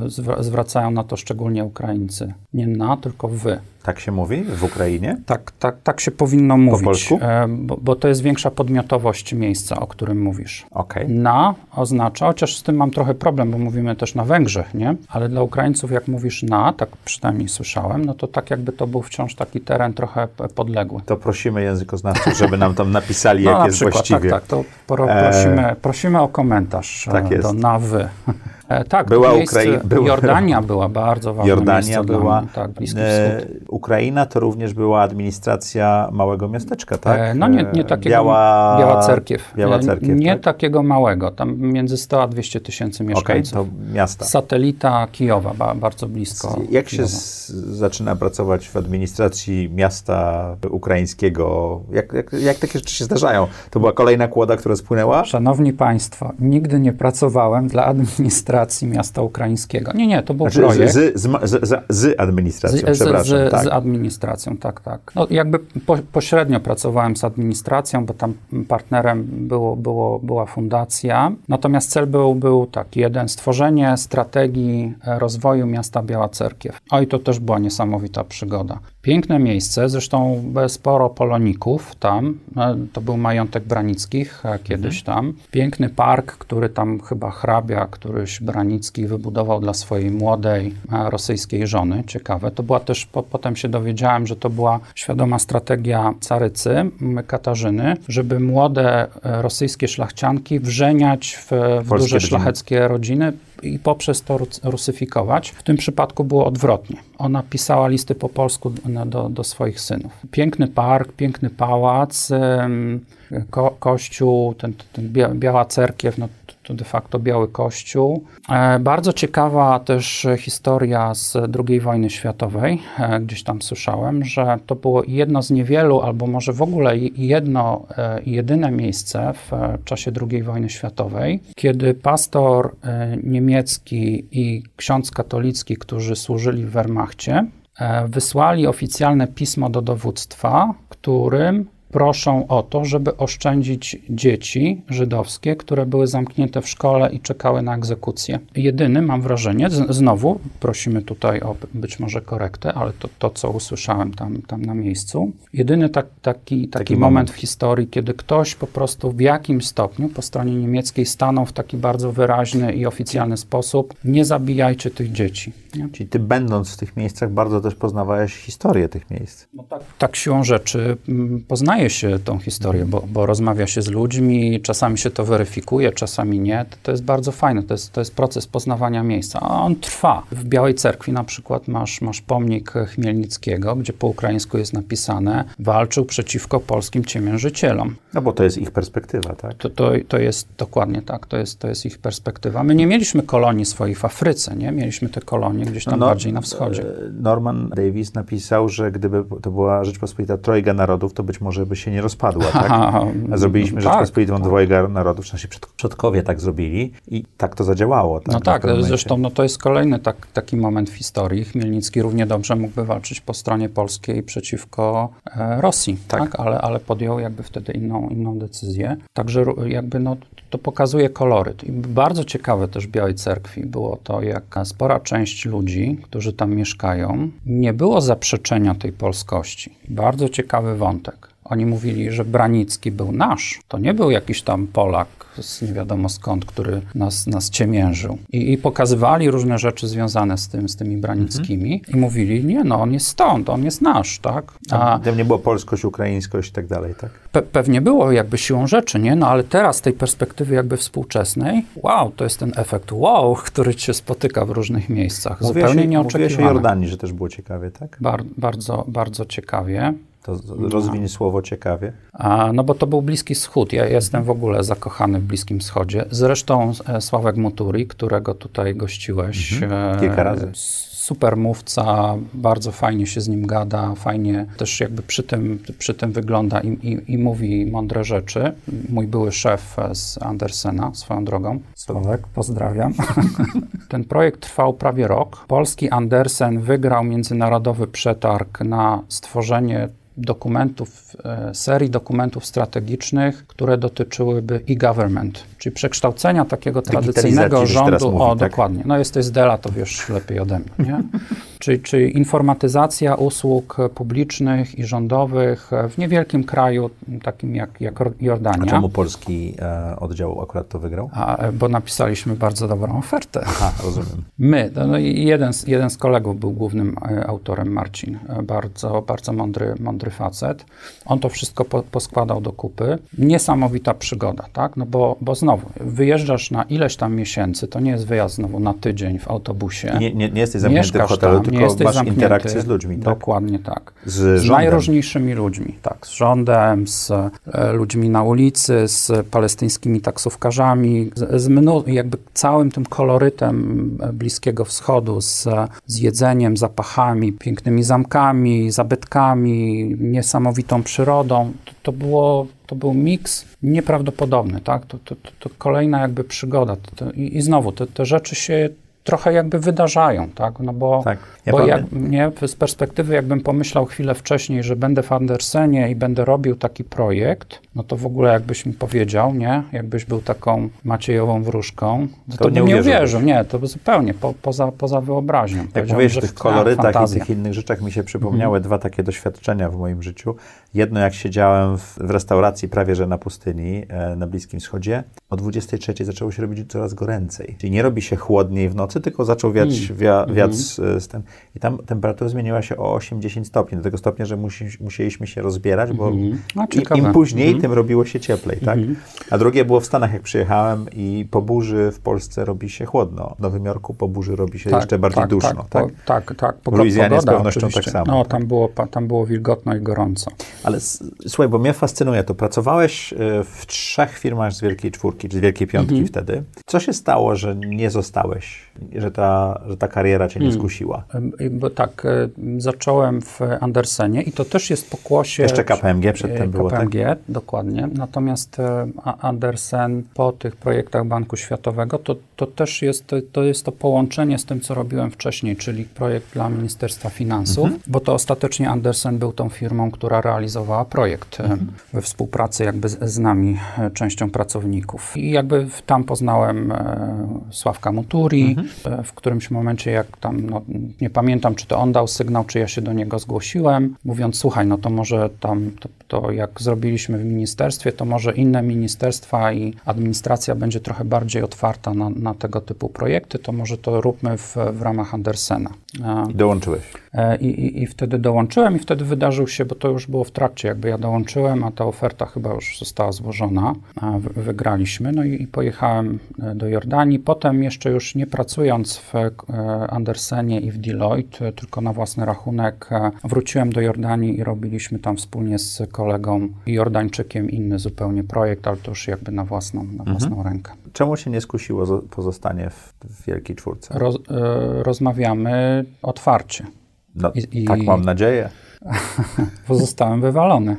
E, e, zwra- Zwracają na to szczególnie Ukraińcy. Nie na, tylko wy. Tak się mówi w Ukrainie? Tak, tak, tak się powinno mówić, polsku? e, bo, bo to jest większa podmiotowość miejsca, o którym mówisz. Okej. Na oznacza, chociaż z tym mam trochę problem, bo mówimy też na Węgrzech, nie? Ale dla Ukraińców, jak mówisz na, tak przynajmniej słyszałem, no to tak jakby to był wciąż taki teren trochę podległy. To prosimy językoznawców, żeby nam tam napisali, No jak na jest przykład, właściwie. tak, tak, to pro, E, prosimy, prosimy o komentarz tak e, jest. do na wy. E, tak, Była to miejsce, Ukrai- była- Jordania była bardzo ważna Jordania była. Mnie, tak, Bliski e, Wschód. Ukraina to również była administracja małego miasteczka, tak? E, No nie, nie E, takiego. Biała, Biała Cerkiew. Biała E, Cerkiew, Nie tak? takiego małego, tam między 100 a 200 tysięcy mieszkańców. to miasta. Satelita Kijowa, ba, bardzo blisko. Jak się Kijowa. z, zaczyna pracować w administracji miasta ukraińskiego? Jak, jak, jak takie rzeczy się zdarzają? To była kolejna kłoda, która spłynęła? Szanowni Państwo, nigdy nie pracowałem dla administracji miasta ukraińskiego. Nie, nie, to był Znaczy, projekt. z, z, z, z, administracją, przepraszam. z, tak. z administracją, tak, tak. No, jakby po, pośrednio pracowałem z administracją, bo tam partnerem było, było, była fundacja. Natomiast cel był, był taki, jeden, stworzenie strategii e, rozwoju miasta Biała Cerkiew. Oj, to też była niesamowita przygoda. Piękne miejsce, zresztą e, sporo poloników tam. E, To był majątek Branickich kiedyś tam. Piękny park, który tam chyba hrabia, któryś Branicki wybudował dla swojej młodej rosyjskiej żony. Ciekawe. To była też, po, potem się dowiedziałem, że to była świadoma strategia carycy Katarzyny, żeby młode e, rosyjskie szlachcianki wrzeniać w, w duże rodziny. szlacheckie rodziny i poprzez to rus- rusyfikować. W tym przypadku było odwrotnie. Ona pisała listy po polsku do, do swoich synów. Piękny park, piękny pałac, ko, kościół, ten, ten bia, biała cerkiew, no to, de facto biały kościół. E, bardzo ciekawa też historia z II wojny światowej. E, gdzieś tam słyszałem, że to było jedno z niewielu, albo może w ogóle jedno e, jedyne miejsce w czasie II wojny światowej, kiedy pastor niemiecki i ksiądz katolicki, którzy służyli w Wehrmachcie, wysłali oficjalne pismo do dowództwa, którym proszą o to, żeby oszczędzić dzieci żydowskie, które były zamknięte w szkole i czekały na egzekucję. Jedyny, mam wrażenie, z, znowu prosimy tutaj o być może korektę, ale to, to co usłyszałem tam, tam na miejscu, jedyny tak, taki, taki, taki moment, moment w historii, kiedy ktoś po prostu w jakimś stopniu po stronie niemieckiej stanął w taki bardzo wyraźny i oficjalny sposób, nie zabijajcie tych dzieci. Nie? Czyli ty będąc w tych miejscach bardzo też poznawałeś historię tych miejsc. No tak, tak siłą rzeczy mm, poznaję się tą historię, bo, bo, rozmawia się z ludźmi, czasami się to weryfikuje, czasami nie. To, to jest bardzo fajne, to jest, to jest proces poznawania miejsca, a on trwa. W Białej Cerkwi na przykład masz, masz pomnik Chmielnickiego, gdzie po ukraińsku jest napisane walczył przeciwko polskim ciemiężycielom. No bo to jest ich perspektywa, tak? To, to, to jest dokładnie tak, to jest, to jest ich perspektywa. My nie mieliśmy kolonii swoich w Afryce, nie? Mieliśmy te kolonie gdzieś tam no, bardziej na wschodzie. E, Norman Davis napisał, że gdyby to była Rzeczpospolita Trojga Narodów, to być może by by się nie rozpadła, tak? Zrobiliśmy tak, Rzeczpospolitą tak. dwojga narodów, w sensie przodkowie tak zrobili i tak to zadziałało. Tak, no tak, zresztą no, to jest kolejny tak, taki moment w historii. Chmielnicki równie dobrze mógłby walczyć po stronie polskiej przeciwko e, Rosji, tak. tak? Ale, ale podjął jakby wtedy inną, inną decyzję. Także jakby no, to pokazuje koloryt. I bardzo ciekawe też w Białej Cerkwi było to, jak spora część ludzi, którzy tam mieszkają, nie było zaprzeczenia tej polskości. Bardzo ciekawy wątek. Oni mówili, że Branicki był nasz. To nie był jakiś tam Polak z nie wiadomo skąd, który nas, nas ciemiężył. I, I, pokazywali różne rzeczy związane z, tym, z tymi Branickimi mhm. i mówili, nie no, on jest stąd, on jest nasz, tak? A tam nie było polskość, ukraińskość i tak dalej, tak? Pe pewnie było jakby siłą rzeczy, nie? No ale teraz z tej perspektywy jakby współczesnej, wow, to jest ten efekt wow, który cię spotyka w różnych miejscach. Mówię Zupełnie się, nieoczekiwane. Mówiłeś o Jordanii, że też było ciekawie, tak? Bar bardzo, bardzo ciekawie. To rozwiń no. słowo ciekawie. A, no bo to był Bliski Wschód. Ja jestem w ogóle zakochany w Bliskim Wschodzie. Zresztą e, Sławek Muturi, którego tutaj gościłeś. Mhm. Kilka e, razy super mówca, bardzo fajnie się z nim gada, fajnie też jakby przy tym, przy tym wygląda i, i, i mówi mądre rzeczy. Mój były szef z Andersena, swoją drogą. Sławek, pozdrawiam. Ten projekt trwał prawie rok. Polski Andersen wygrał międzynarodowy przetarg na stworzenie dokumentów, e, serii dokumentów strategicznych, które dotyczyłyby e-government, czyli przekształcenia takiego tradycyjnego rządu. Mówi, o, tak? dokładnie. No jesteś z Dela, to wiesz lepiej ode mnie. Nie? czyli, czyli informatyzacja usług publicznych i rządowych w niewielkim kraju, takim jak, jak Jordania. A czemu polski e, oddział akurat to wygrał? A, bo napisaliśmy bardzo dobrą ofertę. Aha, rozumiem. My, no, no jeden, z, jeden z kolegów był głównym e, autorem, Marcin. E, bardzo, bardzo mądry, mądry facet. On to wszystko po, poskładał do kupy. Niesamowita przygoda, tak? No bo, bo znowu, wyjeżdżasz na ileś tam miesięcy, to nie jest wyjazd znowu na tydzień w autobusie. Nie, nie, nie jesteś zamknięty w hotelu, tam, tylko masz zamknięty. interakcję z ludźmi, tak? Dokładnie tak. Z, z najróżniejszymi ludźmi, tak. Z rządem, z e, ludźmi na ulicy, z palestyńskimi taksówkarzami, z, z jakby całym tym kolorytem e, Bliskiego Wschodu, z, z jedzeniem, zapachami, pięknymi zamkami, zabytkami, niesamowitą przyrodą. To, to było to był miks nieprawdopodobny, tak? To, to, to, to kolejna jakby przygoda. i, I, znowu, te, te rzeczy się trochę jakby wydarzają, tak? No bo, tak. ja bo jak, nie, z perspektywy jakbym pomyślał chwilę wcześniej, że będę w Andersenie i będę robił taki projekt, no to w ogóle jakbyś mi powiedział, nie? Jakbyś był taką Maciejową wróżką, to, to, nie bym nie uwierzył. Nie, to zupełnie po, poza, poza wyobraźnią. Jak mówisz o tych kolorytach fantazja. i tych innych rzeczach, mi się przypomniały mhm. dwa takie doświadczenia w moim życiu. Jedno, jak siedziałem w, w restauracji prawie, że na pustyni e, na Bliskim Wschodzie, o 23 zaczęło się robić coraz goręcej. Czyli nie robi się chłodniej w nocy, tylko zaczął wiać mm. wia, wiatr mm. z, ten. I tam temperatura zmieniła się o 8-10 stopni, do tego stopnia, że musi, musieliśmy się rozbierać, bo mm. im, im, później, mm. tym robiło się cieplej, tak? Mm. A drugie było w Stanach, jak przyjechałem i po burzy w Polsce robi się chłodno. W Nowym Jorku po burzy robi się tak, jeszcze bardziej tak, duszno, tak? Tak, tak. tak. w Luizjanie z pewnością tak oczywiście. tak samo. No, tam było, tam było wilgotno i gorąco. Ale słuchaj, bo mnie fascynuje to. Pracowałeś e, w trzech firmach z Wielkiej Czwórki, czy z Wielkiej Piątki -hmm. wtedy. Co się stało, że nie zostałeś? Że ta, że ta kariera cię nie Hmm. skusiła? Bo tak, e, zacząłem w Andersenie i to też jest pokłosie... Jeszcze KPMG przedtem e, było, tak? KPMG, dokładnie. Natomiast e, Andersen po tych projektach Banku Światowego, to, to też jest to, jest to połączenie z tym, co robiłem wcześniej, czyli projekt dla Ministerstwa Finansów, Mhm. bo to ostatecznie Andersen był tą firmą, która realizowała projekt Mhm. we współpracy jakby z, z nami, częścią pracowników. I jakby tam poznałem Sławka Muturi, Mhm. E, w którymś momencie, jak tam, no, nie pamiętam, czy to on dał sygnał, czy ja się do niego zgłosiłem, mówiąc, słuchaj, no to może tam, to, to jak zrobiliśmy w ministerstwie, to może inne ministerstwa i administracja będzie trochę bardziej otwarta na, na tego typu projekty, to może to róbmy w, w ramach Andersena. E, I dołączyłeś. E, I, i, I wtedy dołączyłem i wtedy wydarzył się, bo to już było w trakcie, jakby ja dołączyłem, a ta oferta chyba już została złożona, wy- wygraliśmy, no i, i pojechałem e, do Jordanii. Potem jeszcze już nie pracując w e, Andersenie i w Deloitte, e, tylko na własny rachunek, e, wróciłem do Jordanii i robiliśmy tam wspólnie z kolegą Jordańczykiem inny zupełnie projekt, ale to już jakby na własną, na własną rękę. Czemu się nie skusiło zo- pozostanie w, w Wielkiej Czwórce? Roz, rozmawiamy otwarcie. No, i- i- tak mam nadzieję. Pozostałem wywalony.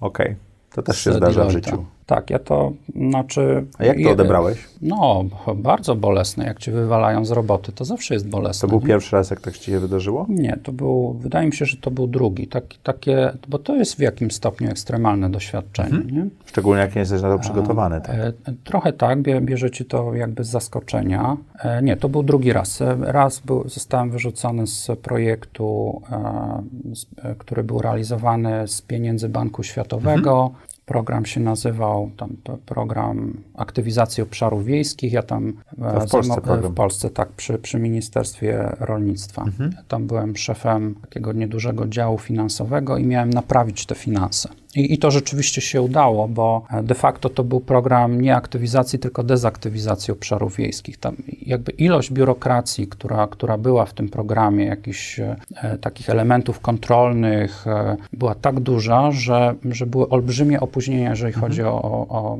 Okej, to też się zdarza w Deloitte'a. życiu. Tak, ja to, znaczy... A jak to odebrałeś? No, bardzo bolesne, jak cię wywalają z roboty, to zawsze jest To bolesne. był nie? pierwszy raz, jak tak ci się wydarzyło? Nie, to był, wydaje mi się, że to był drugi, tak, takie, bo to jest w jakimś stopniu ekstremalne doświadczenie, Mhm. nie? Szczególnie jak nie jesteś na to przygotowany. Tak? E, trochę tak, bie, bierze ci to jakby z zaskoczenia. E, nie, to był drugi raz. E, Raz był, zostałem wyrzucony z projektu, e, z, e, który był realizowany z pieniędzy Banku Światowego. Program się nazywał tam program aktywizacji obszarów wiejskich. Ja tam w Polsce w Polsce tak, przy, przy Ministerstwie Rolnictwa. Ja tam byłem szefem takiego niedużego działu finansowego i miałem naprawić te finanse. I, I to rzeczywiście się udało, bo e, de facto to był program nie aktywizacji, tylko dezaktywizacji obszarów wiejskich. Tam jakby ilość biurokracji, która, która była w tym programie, jakichś e, takich elementów kontrolnych, e, była tak duża, że, że były olbrzymie opóźnienia, jeżeli chodzi o, o,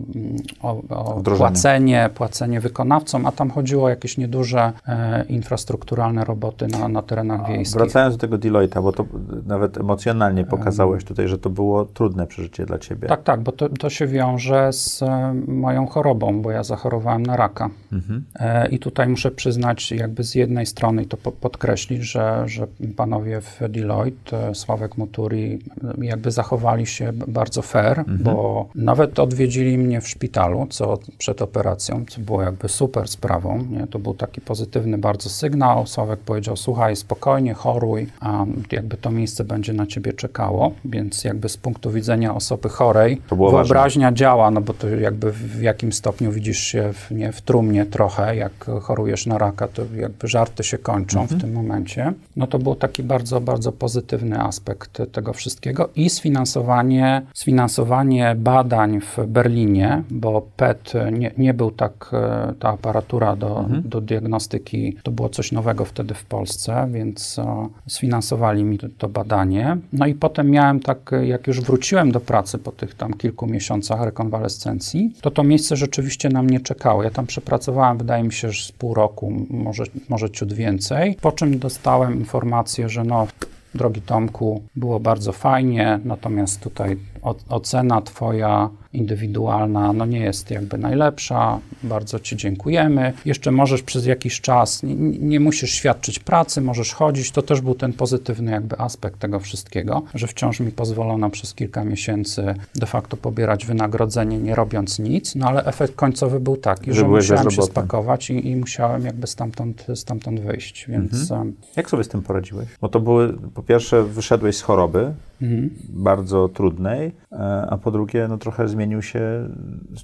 o, o, płacenie, płacenie wykonawcom, a tam chodziło o jakieś nieduże e, infrastrukturalne roboty na, na terenach wiejskich. Wracając do tego Deloitte'a, bo to nawet emocjonalnie pokazałeś tutaj, że to było trudne przeżycie dla ciebie. Tak, tak, bo to, to się wiąże z e, moją chorobą, bo ja zachorowałem na raka. Mhm. E, I tutaj muszę przyznać, jakby z jednej strony, i to po, podkreślić, że, że panowie w Deloitte, e, Sławek Muturi, jakby zachowali się bardzo fair, bo nawet odwiedzili mnie w szpitalu, co przed operacją, co było jakby super sprawą. Nie? To był taki pozytywny bardzo sygnał. Sławek powiedział, słuchaj, spokojnie, choruj, a jakby to miejsce będzie na ciebie czekało, więc jakby z punktu widzenia osoby chorej, było ważne. wyobraźnia działa, no bo to jakby w jakim stopniu widzisz się w, nie, w trumnie trochę, jak chorujesz na raka, to jakby żarty się kończą w tym momencie. No to był taki bardzo, bardzo pozytywny aspekt tego wszystkiego i sfinansowanie, sfinansowanie badań w Berlinie, bo PET nie, nie był tak, e, ta aparatura do, do diagnostyki, to było coś nowego wtedy w Polsce, więc e, sfinansowali mi to, to badanie. No i potem miałem tak, e, jak już wróciłem do pracy po tych tam kilku miesiącach rekonwalescencji, to to miejsce rzeczywiście na mnie czekało. Ja tam przepracowałem, wydaje mi się, że z pół roku, może, może ciut więcej, po czym dostałem informację, że no, drogi Tomku, było bardzo fajnie, natomiast tutaj ocena twoja indywidualna no nie jest jakby najlepsza, bardzo ci dziękujemy. Jeszcze możesz przez jakiś czas, nie, nie musisz świadczyć pracy, możesz chodzić, to też był ten pozytywny jakby aspekt tego wszystkiego, że wciąż mi pozwolono przez kilka miesięcy de facto pobierać wynagrodzenie nie robiąc nic, no ale efekt końcowy był taki, Że że, musiałem się spakować i, i musiałem jakby stamtąd, stamtąd wyjść, więc... em, Jak sobie z tym poradziłeś? Bo to były, po pierwsze, wyszedłeś z choroby, mhm. bardzo trudnej, e, a po drugie, no trochę zmienił się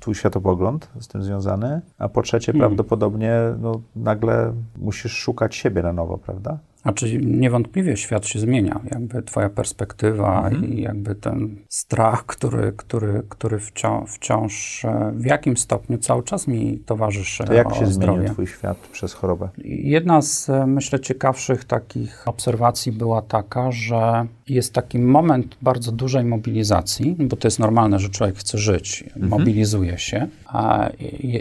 twój światopogląd z tym związany, a po trzecie, Hmm. prawdopodobnie, no nagle musisz szukać siebie na nowo, prawda? Znaczy niewątpliwie świat się zmienia, jakby twoja perspektywa i jakby ten strach, który, który, który wciąż, wciąż e, w jakim stopniu cały czas mi towarzyszy To jak się zmienił zdrowie. twój świat przez chorobę? Jedna z, e, myślę, ciekawszych takich obserwacji była taka, że jest taki moment bardzo dużej mobilizacji, bo to jest normalne, że człowiek chce żyć, mobilizuje się,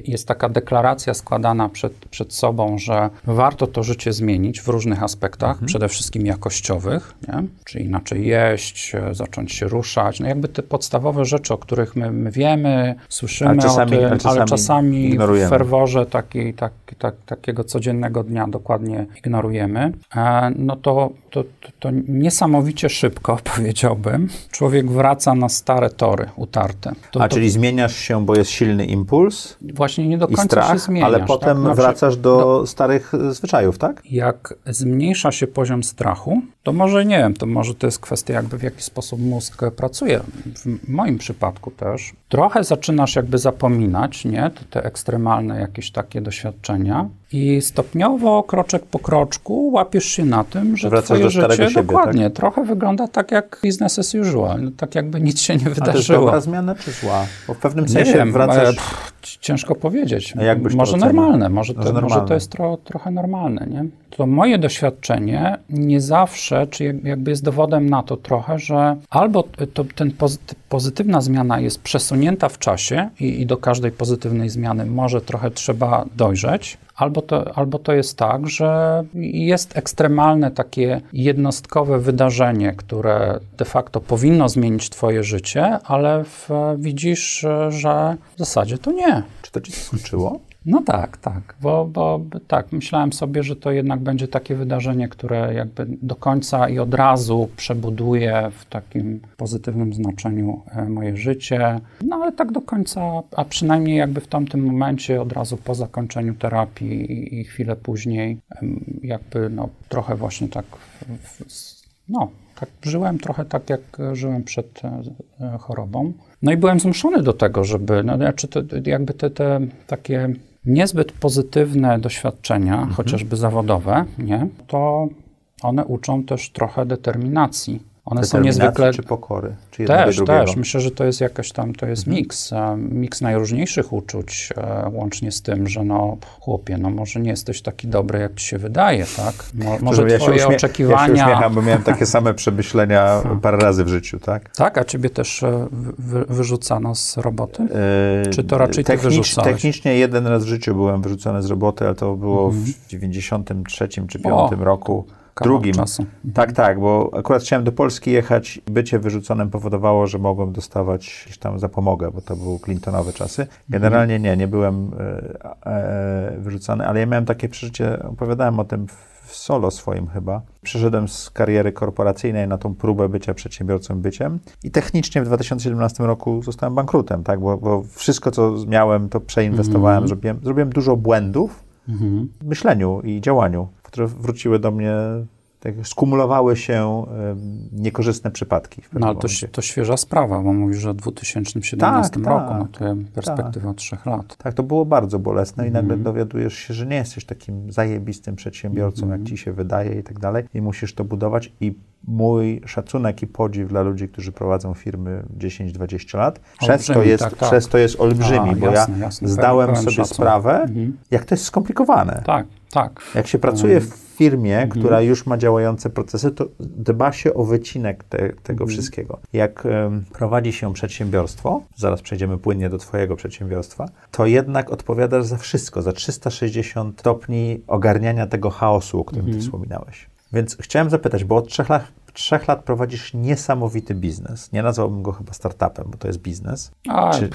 jest taka deklaracja składana przed, przed sobą, że warto to życie zmienić w różnych aspektach, mhm. przede wszystkim jakościowych, nie? czy inaczej jeść, zacząć się ruszać, no jakby te podstawowe rzeczy, o których my, my wiemy, słyszymy czasami, o tym, ale czasami, ale czasami w ferworze taki, tak, tak, takiego codziennego dnia dokładnie ignorujemy, e, no to, to, to, to niesamowicie szybko, powiedziałbym, człowiek wraca na stare tory utarte. To, A, czyli zmieniasz się, bo jest silny impuls? Właśnie nie do końca strach, się zmieniasz. Ale potem tak? znaczy, wracasz do, do starych zwyczajów, tak? Jak zmniejsza się poziom strachu, to może nie wiem, to może to jest kwestia jakby w jaki sposób mózg pracuje. W moim przypadku też. Trochę zaczynasz jakby zapominać, nie? Te, te ekstremalne jakieś takie doświadczenia i stopniowo, kroczek po kroczku łapiesz się na tym, że Wracasz twoje do życie siebie, dokładnie, tak? trochę wygląda tak jak business as usual, no, tak jakby nic się nie wydarzyło. A to jest dobra zmiana czy zła? Bo w pewnym sensie nie wiem, wracasz... Pff, ciężko powiedzieć. Może normalne, może to, może, normalne. może to jest tro, trochę normalne, nie? To moje doświadczenie nie zawsze, czy jakby jest dowodem na to trochę, że albo to, ten pozytyw, pozytywna zmiana jest przesunięta w czasie i, i do każdej pozytywnej zmiany może trochę trzeba dojrzeć, Albo to, albo to jest tak, że jest ekstremalne takie jednostkowe wydarzenie, które de facto powinno zmienić Twoje życie, ale w, widzisz, że w zasadzie to nie. Czy to Ci skończyło? No tak, tak, bo, bo tak, myślałem sobie, że to jednak będzie takie wydarzenie, które jakby do końca i od razu przebuduje w takim pozytywnym znaczeniu e, moje życie, no ale tak do końca, a przynajmniej jakby w tamtym momencie, od razu po zakończeniu terapii i, chwilę później, jakby no trochę właśnie tak, no tak żyłem trochę tak, jak żyłem przed e, chorobą. No i byłem zmuszony do tego, żeby, no, znaczy to, jakby te, te takie niezbyt pozytywne doświadczenia, mhm. chociażby zawodowe, nie, to one uczą też trochę determinacji one są niezwykle. czy pokory? Czy też, też. Myślę, że to jest jakaś tam, to jest mhm. miks. Miks najróżniejszych uczuć, e, łącznie z tym, że no chłopie, no może nie jesteś taki dobry, jak ci się wydaje, tak? Mo, może ja twoje uśmie- oczekiwania... Ja się uśmiecham, bo miałem takie same przemyślenia parę razy w życiu, tak? Tak, a ciebie też e, wy, wyrzucano z roboty? Yy, czy to raczej Technicz, ty wyrzucałeś? Technicznie jeden raz w życiu byłem wyrzucony z roboty, ale to było mhm. w 93 czy 5 roku drugim. Czasu. Tak, tak, bo akurat chciałem do Polski jechać. Bycie wyrzuconym powodowało, że mogłem dostawać tam zapomogę, bo to były Clintonowe czasy. Generalnie nie, nie byłem e, e, wyrzucony, ale ja miałem takie przeżycie, opowiadałem o tym w solo swoim chyba. Przeszedłem z kariery korporacyjnej na tą próbę bycia przedsiębiorcą byciem i technicznie w 2017 roku zostałem bankrutem, tak, bo, bo wszystko, co miałem, to przeinwestowałem, mm -hmm. zrobiłem, zrobiłem dużo błędów w myśleniu i działaniu które wróciły do mnie, tak, skumulowały się niekorzystne przypadki. no ale to, to, świeża sprawa, bo mówisz, że w 2017 tak, roku, tak, no to perspektywa tak. trzech lat. Tak, to było bardzo bolesne i nagle mhm. dowiadujesz się, że nie jesteś takim zajebistym przedsiębiorcą, jak mhm. ci się wydaje i tak dalej i musisz to budować i mój szacunek i podziw dla ludzi, którzy prowadzą firmy 10-20 lat, przez to, jest, tak, tak. przez to jest olbrzymi, A, bo jasne, ja jasne, zdałem sobie szacun. sprawę, mhm. jak to jest skomplikowane. Tak, tak. Jak się pracuje w firmie, mhm. która już ma działające procesy, to dba się o wycinek te, tego mhm. wszystkiego. Jak prowadzi się przedsiębiorstwo, zaraz przejdziemy płynnie do Twojego przedsiębiorstwa, to jednak odpowiadasz za wszystko, za 360 stopni ogarniania tego chaosu, o którym Ty mhm. wspominałeś. Więc chciałem zapytać, bo od trzech lat, trzech lat prowadzisz niesamowity biznes. Nie nazwałbym go chyba startupem, bo to jest biznes. A, Czy...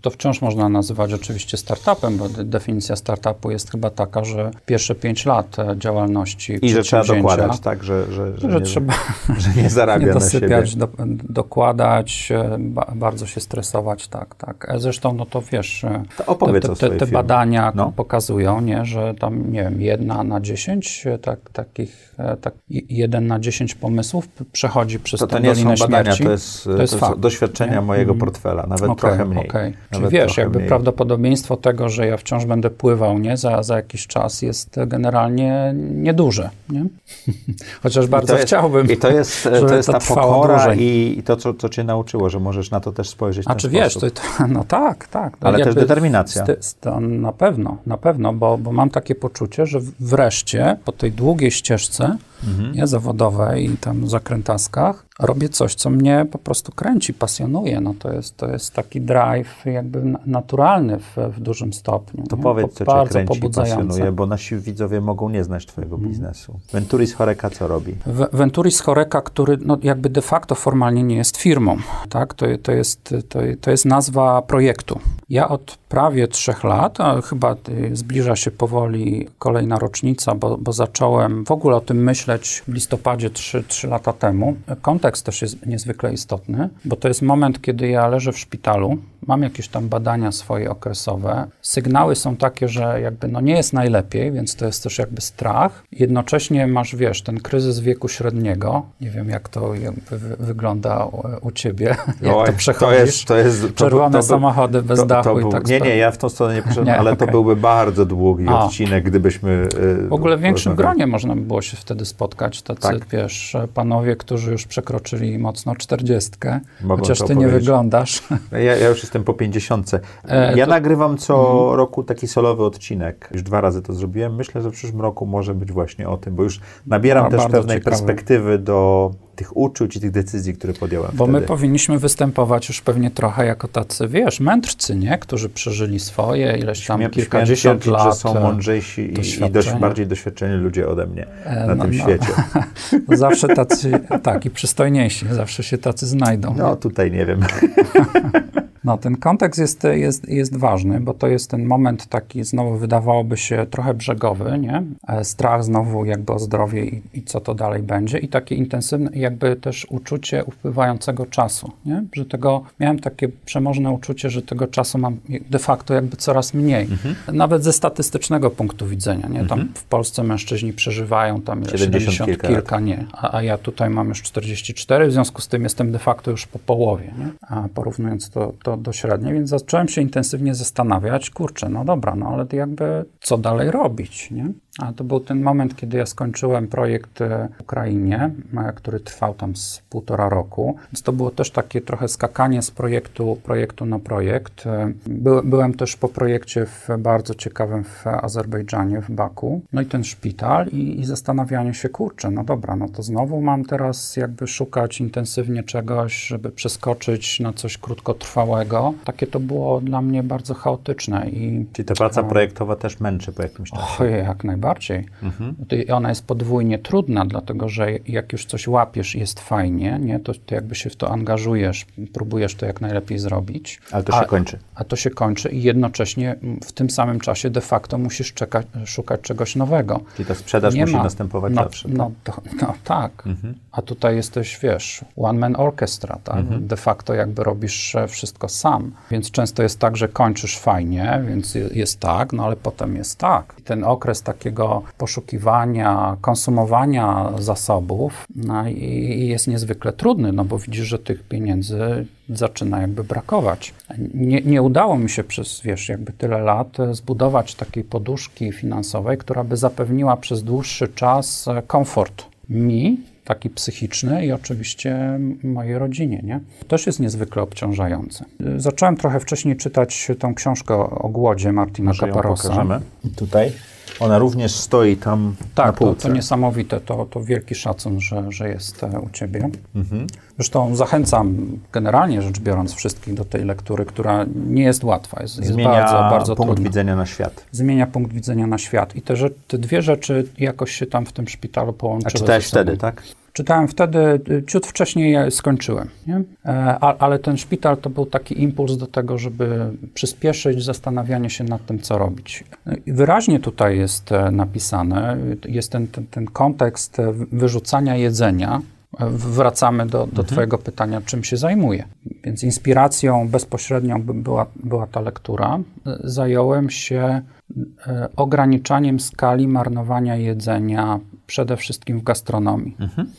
To wciąż można nazywać oczywiście startupem, bo definicja startupu jest chyba taka, że pierwsze pięć lat e, działalności I że trzeba dokładać, tak, że, że, że, że nie, trzeba że nie zarabia nie dosypiać, do, dokładać, e, ba, bardzo się stresować, tak, tak. E, zresztą, no to wiesz, to te, te, te, te badania no. pokazują, nie, że tam, nie wiem, jedna na dziesięć tak, takich, tak, jeden na dziesięć pomysłów przechodzi przez to, to nie są badania, śmierci. To jest, to jest, to jest doświadczenia nie? mojego mm. portfela, nawet okay. trochę mniej. Okej, okay. czyli wiesz, jakby mniej. prawdopodobieństwo tego, że ja wciąż będę pływał nie, za, za jakiś czas jest generalnie nieduże. Nie? Chociaż bardzo jest, chciałbym. I to jest, to jest to ta pokora i, i, to, co, co cię nauczyło, że możesz na to też spojrzeć. A czy wiesz, to, no tak, tak. Ale też determinacja. to na pewno, na pewno, bo, bo mam takie poczucie, że wreszcie po tej długiej ścieżce mhm. nie, zawodowej i tam zakrętaskach, robię coś, co mnie po prostu kręci, pasjonuje. No to jest, to jest taki drive jakby naturalny w, w dużym stopniu. To nie? powiedz, co cię kręci, pasjonuje, bo nasi widzowie mogą nie znać twojego mhm. biznesu. Venturis Horeca co robi? W, Venturis Horeca, który no, jakby de facto formalnie nie jest firmą, tak? To, to, jest, to, to jest nazwa projektu. Ja od prawie trzech lat, a chyba y, zbliża się powoli kolejna rocznica, bo, bo zacząłem w ogóle o tym myśleć w listopadzie 3, 3 lata temu. Kontekst też jest niezwykle istotny, bo to jest moment, kiedy ja leżę w szpitalu, mam jakieś tam badania swoje okresowe. Sygnały są takie, że jakby no nie jest najlepiej, więc to jest też jakby strach. Jednocześnie masz, wiesz, ten kryzys wieku średniego. Nie wiem, jak to wygląda u, u ciebie, jak Oj, to przechodzisz. To jest, to jest, to, Czerwone to, samochody bez to, dachu był, i tak Nie, nie, ja w tą stronę nie poszedłem, nie, ale okay. to byłby bardzo długi A. odcinek, gdybyśmy... Yy, w ogóle w większym gronie można by było się wtedy spotkać. Tacy, tak. wiesz, panowie, którzy już przekroczyli mocno czterdziestkę, chociaż ty nie wyglądasz. Ja, ja już jestem po 50. E, ja to... nagrywam co mhm. roku taki solowy odcinek. Już dwa razy to zrobiłem. Myślę, że w przyszłym roku może być właśnie o tym, bo już nabieram też pewnej perspektywy do tych uczuć i tych decyzji, które podjąłem Bo wtedy. my powinniśmy występować już pewnie trochę jako tacy, wiesz, mędrcy, nie? Którzy przeżyli swoje, ileś tam Śmiem, kilkadziesiąt lat. że są mądrzejsi i, i dość, bardziej doświadczeni ludzie ode mnie e, na no, tym no. świecie. zawsze tacy, tak, i przystojniejsi, zawsze się tacy znajdą. No, tutaj nie wiem. No, ten kontekst jest, jest, jest ważny, bo to jest ten moment taki, znowu wydawałoby się trochę brzegowy, nie? E, strach znowu jakby o zdrowie i, i co to dalej będzie i takie intensywne, jakby też uczucie upływającego czasu, nie? Że tego, miałem takie przemożne uczucie, że tego czasu mam de facto jakby coraz mniej. Mhm. Nawet ze statystycznego punktu widzenia, nie? Tam mhm. w Polsce mężczyźni przeżywają tam 70, 70 kilka, kilka nie. A, a, ja tutaj mam już 44, w związku z tym jestem de facto już po połowie, nie? A porównując to, to do, średniej, więc zacząłem się intensywnie zastanawiać, kurczę, no dobra, no ale jakby co dalej robić, nie? A to był ten moment, kiedy ja skończyłem projekt w Ukrainie, e, który trwał tam z półtora roku. Więc to było też takie trochę skakanie z projektu, projektu na projekt. E, by, byłem też po projekcie w bardzo ciekawym w Azerbejdżanie, w Baku. No i ten szpital i, i zastanawianie się, kurczę, no dobra, no to znowu mam teraz jakby szukać intensywnie czegoś, żeby przeskoczyć na coś krótkotrwałego. Takie to było dla mnie bardzo chaotyczne. I, Czyli ta praca projektowa też męczy po jakimś czasie? jak najbardziej najbardziej. Mhm. Ona jest podwójnie trudna, dlatego że jak już coś łapiesz i jest fajnie, nie, to, to jakby się w to angażujesz, próbujesz to jak najlepiej zrobić. Ale to się a, kończy. A to się kończy i jednocześnie w tym samym czasie de facto musisz czekać, szukać czegoś nowego. Czyli ta sprzedaż nie musi ma, następować no, zawsze. No, to, no tak. Mhm. A tutaj jesteś, wiesz, one man orchestra, tak? Mhm. De facto jakby robisz wszystko sam. Więc często jest tak, że kończysz fajnie, więc jest tak, no ale potem jest tak. I ten okres takiego poszukiwania, konsumowania zasobów no i jest niezwykle trudny, no bo widzisz, że tych pieniędzy zaczyna jakby brakować. Nie, nie udało mi się przez, wiesz, jakby tyle lat zbudować takiej poduszki finansowej, która by zapewniła przez dłuższy czas komfort mi, taki psychiczny i oczywiście mojej rodzinie, nie? Też jest niezwykle obciążające. Zacząłem trochę wcześniej czytać tą książkę o głodzie Martina Może Kaparosa. Tutaj? Ona również stoi tam tak, na półce. To, to niesamowite, to, to wielki szacun, że, że jest e, u Ciebie. Mhm. Zresztą zachęcam generalnie rzecz biorąc wszystkich do tej lektury, która nie jest łatwa, jest, jest Zmienia bardzo, bardzo punkt trudna. widzenia na świat. Zmienia punkt widzenia na świat. I te, te dwie rzeczy jakoś się tam w tym szpitalu połączyły. A czytałeś wtedy, tak? Czytałem wtedy, y, ciut wcześniej skończyłem, nie? E, ale ten szpital to był taki impuls do tego, żeby przyspieszyć zastanawianie się nad tym, co robić. Wyraźnie tutaj jest e, napisane, jest ten, ten, ten kontekst e, wyrzucania jedzenia, wracamy do, do mhm. Twojego pytania, czym się zajmuję. Więc inspiracją bezpośrednią była, była ta lektura. Zająłem się ograniczaniem skali marnowania jedzenia przede wszystkim w gastronomii. Mhm.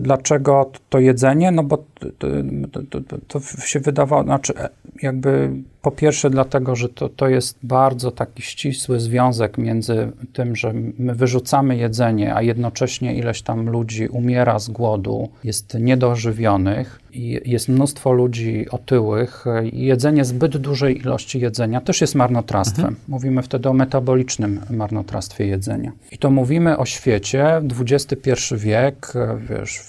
Dlaczego to jedzenie? No bo to, to, to, to, się wydawało, znaczy jakby po pierwsze dlatego, że to, to jest bardzo taki ścisły związek między tym, że my wyrzucamy jedzenie, a jednocześnie ileś tam ludzi umiera z głodu, jest niedożywionych i jest mnóstwo ludzi otyłych. Jedzenie zbyt dużej ilości jedzenia też jest marnotrawstwem. Mhm. Mówimy wtedy o metabolicznym marnotrawstwie jedzenia. I to mówimy o świecie, XXI wiek, e, wiesz,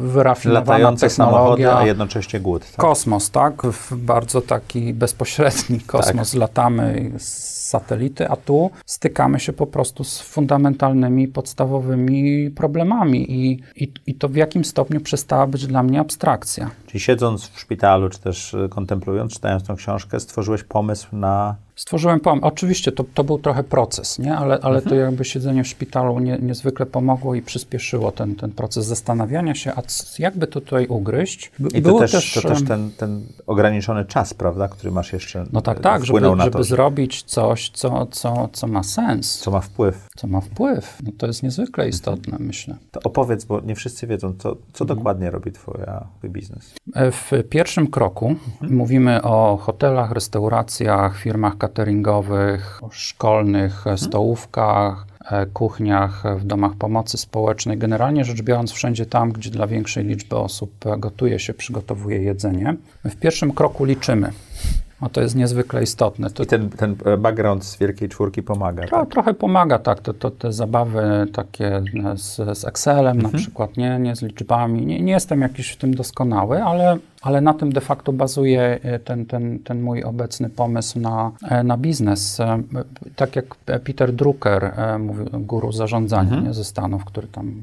wyrafinowana Latające technologia, a jednocześnie głód. Tak? kosmos, tak? W bardzo taki bezpośredni kosmos latamy z satelity, a tu stykamy się po prostu z fundamentalnymi, podstawowymi problemami i, i, i to w jakim stopniu przestała być dla mnie abstrakcja. Czyli siedząc w szpitalu, czy też y, kontemplując, czytając tą książkę, stworzyłeś pomysł na Stworzyłem pomysł. Oczywiście to, to był trochę proces, nie? ale, ale to jakby siedzenie w szpitalu nie, niezwykle pomogło i przyspieszyło ten, ten proces zastanawiania się, a jakby to tutaj ugryźć. I to też, to też ten, ten ograniczony czas, prawda, który masz jeszcze No tak, tak, żeby, na żeby to, zrobić coś, co, co, co ma sens, co ma wpływ. co ma wpływ. No to jest niezwykle istotne, myślę. To opowiedz, bo nie wszyscy wiedzą, co, co Mhm. dokładnie robi twoja, twój biznes. W pierwszym kroku mówimy o hotelach, restauracjach, firmach cateringowych, szkolnych e, stołówkach, e, kuchniach, w domach pomocy społecznej. Generalnie rzecz biorąc, wszędzie tam, gdzie dla większej liczby osób gotuje się, przygotowuje jedzenie. W pierwszym kroku liczymy. No to jest niezwykle istotne. To, I ten, ten e, background z Wielkiej Czwórki pomaga. Tro, Tak? Trochę pomaga, tak, to, to, te zabawy takie e, z, z Excelem na przykład, nie, nie z liczbami. Nie, nie jestem jakiś w tym doskonały, ale, ale na tym de facto bazuje e, ten, ten, ten mój obecny pomysł na, e, na biznes. E, Tak jak Peter Drucker, mówił, guru zarządzania nie, ze Stanów, który tam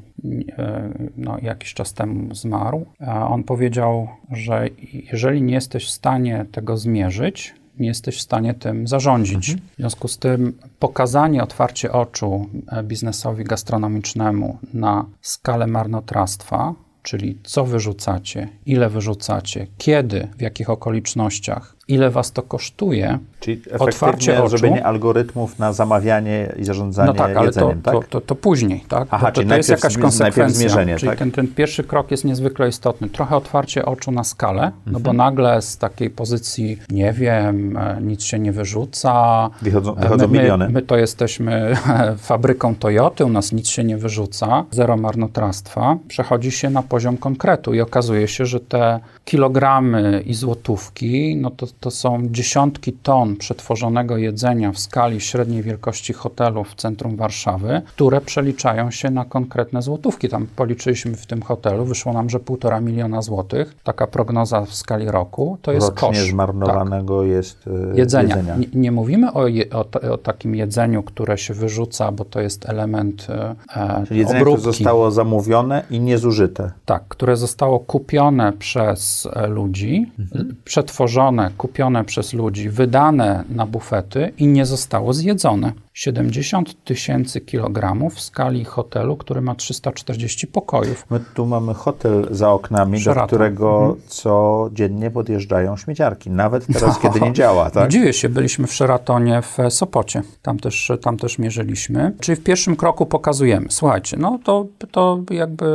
no, jakiś czas temu zmarł, on powiedział, że jeżeli nie jesteś w stanie tego zmierzyć, nie jesteś w stanie tym zarządzić. W związku z tym pokazanie otwarcie oczu biznesowi gastronomicznemu na skalę marnotrawstwa, czyli co wyrzucacie, ile wyrzucacie, kiedy, w jakich okolicznościach, ile was to kosztuje, Czyli Otwarcie oczu. zrobienie algorytmów na zamawianie i zarządzanie no tak, ale to, tak? to, to, to później, tak? Aha, to, czyli to jest jakaś konsekwencja. zmierzenie, czyli tak? ten, ten pierwszy krok jest niezwykle istotny. Trochę otwarcie oczu na skalę, no Mhm. bo nagle z takiej pozycji, nie wiem, e, nic się nie wyrzuca. Wychodzą, e, wychodzą my, miliony. My, my to jesteśmy fabryką Toyoty, u nas nic się nie wyrzuca, zero marnotrawstwa. Przechodzi się na poziom konkretu i okazuje się, że te kilogramy i złotówki, no to, to są dziesiątki ton przetworzonego jedzenia w skali średniej wielkości hotelu w centrum Warszawy, które przeliczają się na konkretne złotówki. Tam policzyliśmy w tym hotelu, wyszło nam, że półtora miliona złotych, taka prognoza w skali roku, to jest Rocznie koszt. Tak. zmarnowanego jest e, Jedzenia. jedzenia. Nie, nie mówimy o, je, o, ta- o takim jedzeniu, które się wyrzuca, bo to jest element e, e, Czyli jedzenie, obróbki. które zostało zamówione i niezużyte. Tak, które zostało kupione przez e, ludzi, Mhm. przetworzone, kupione przez ludzi, wydane na bufety i nie zostało zjedzone. 70 tysięcy kilogramów w skali hotelu, który ma 340 pokojów. My tu mamy hotel za oknami, do Sheraton. którego codziennie podjeżdżają śmieciarki. Nawet teraz, kiedy nie działa, tak? dziwię się, byliśmy w Sheratonie w Sopocie. Tam też, tam też mierzyliśmy. Czyli w pierwszym kroku pokazujemy, słuchajcie, no to, to jakby,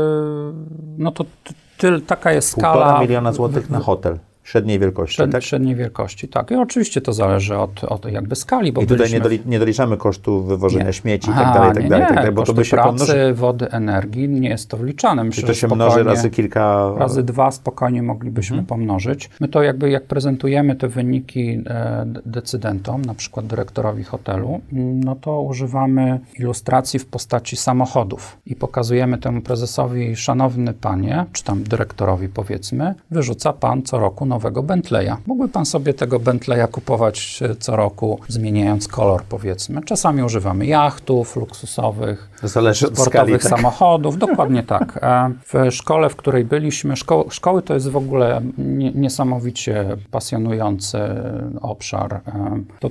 no to ty, ty, taka jest skala. Półtora miliona złotych na hotel średniej wielkości, Śred, tak? Średniej wielkości, tak. I oczywiście to zależy od, od jakby skali, bo I tutaj byliśmy nie, doli, nie doliczamy kosztów wywożenia Nie. śmieci i tak dalej, tak dalej, tak dalej, bo to by się pracy, pomnoży. wody, energii, nie jest to wliczane. Myślę, Czy to się mnoży razy kilka... Razy dwa spokojnie moglibyśmy Mhm. pomnożyć. My to jakby jak prezentujemy te wyniki e, decydentom, na przykład dyrektorowi hotelu, no to używamy ilustracji w postaci samochodów i pokazujemy temu prezesowi, szanowny panie, czy tam dyrektorowi powiedzmy, wyrzuca pan co roku nowego Bentleya. Mógłby pan sobie tego Bentleya kupować e, co roku, zmieniając kolor powiedzmy. Czasami używamy jachtów luksusowych, zależy od skali, sportowych tak? samochodów, dokładnie tak. E, W szkole, w której byliśmy, szko szkoły to jest w ogóle nie, niesamowicie pasjonujący obszar. E, To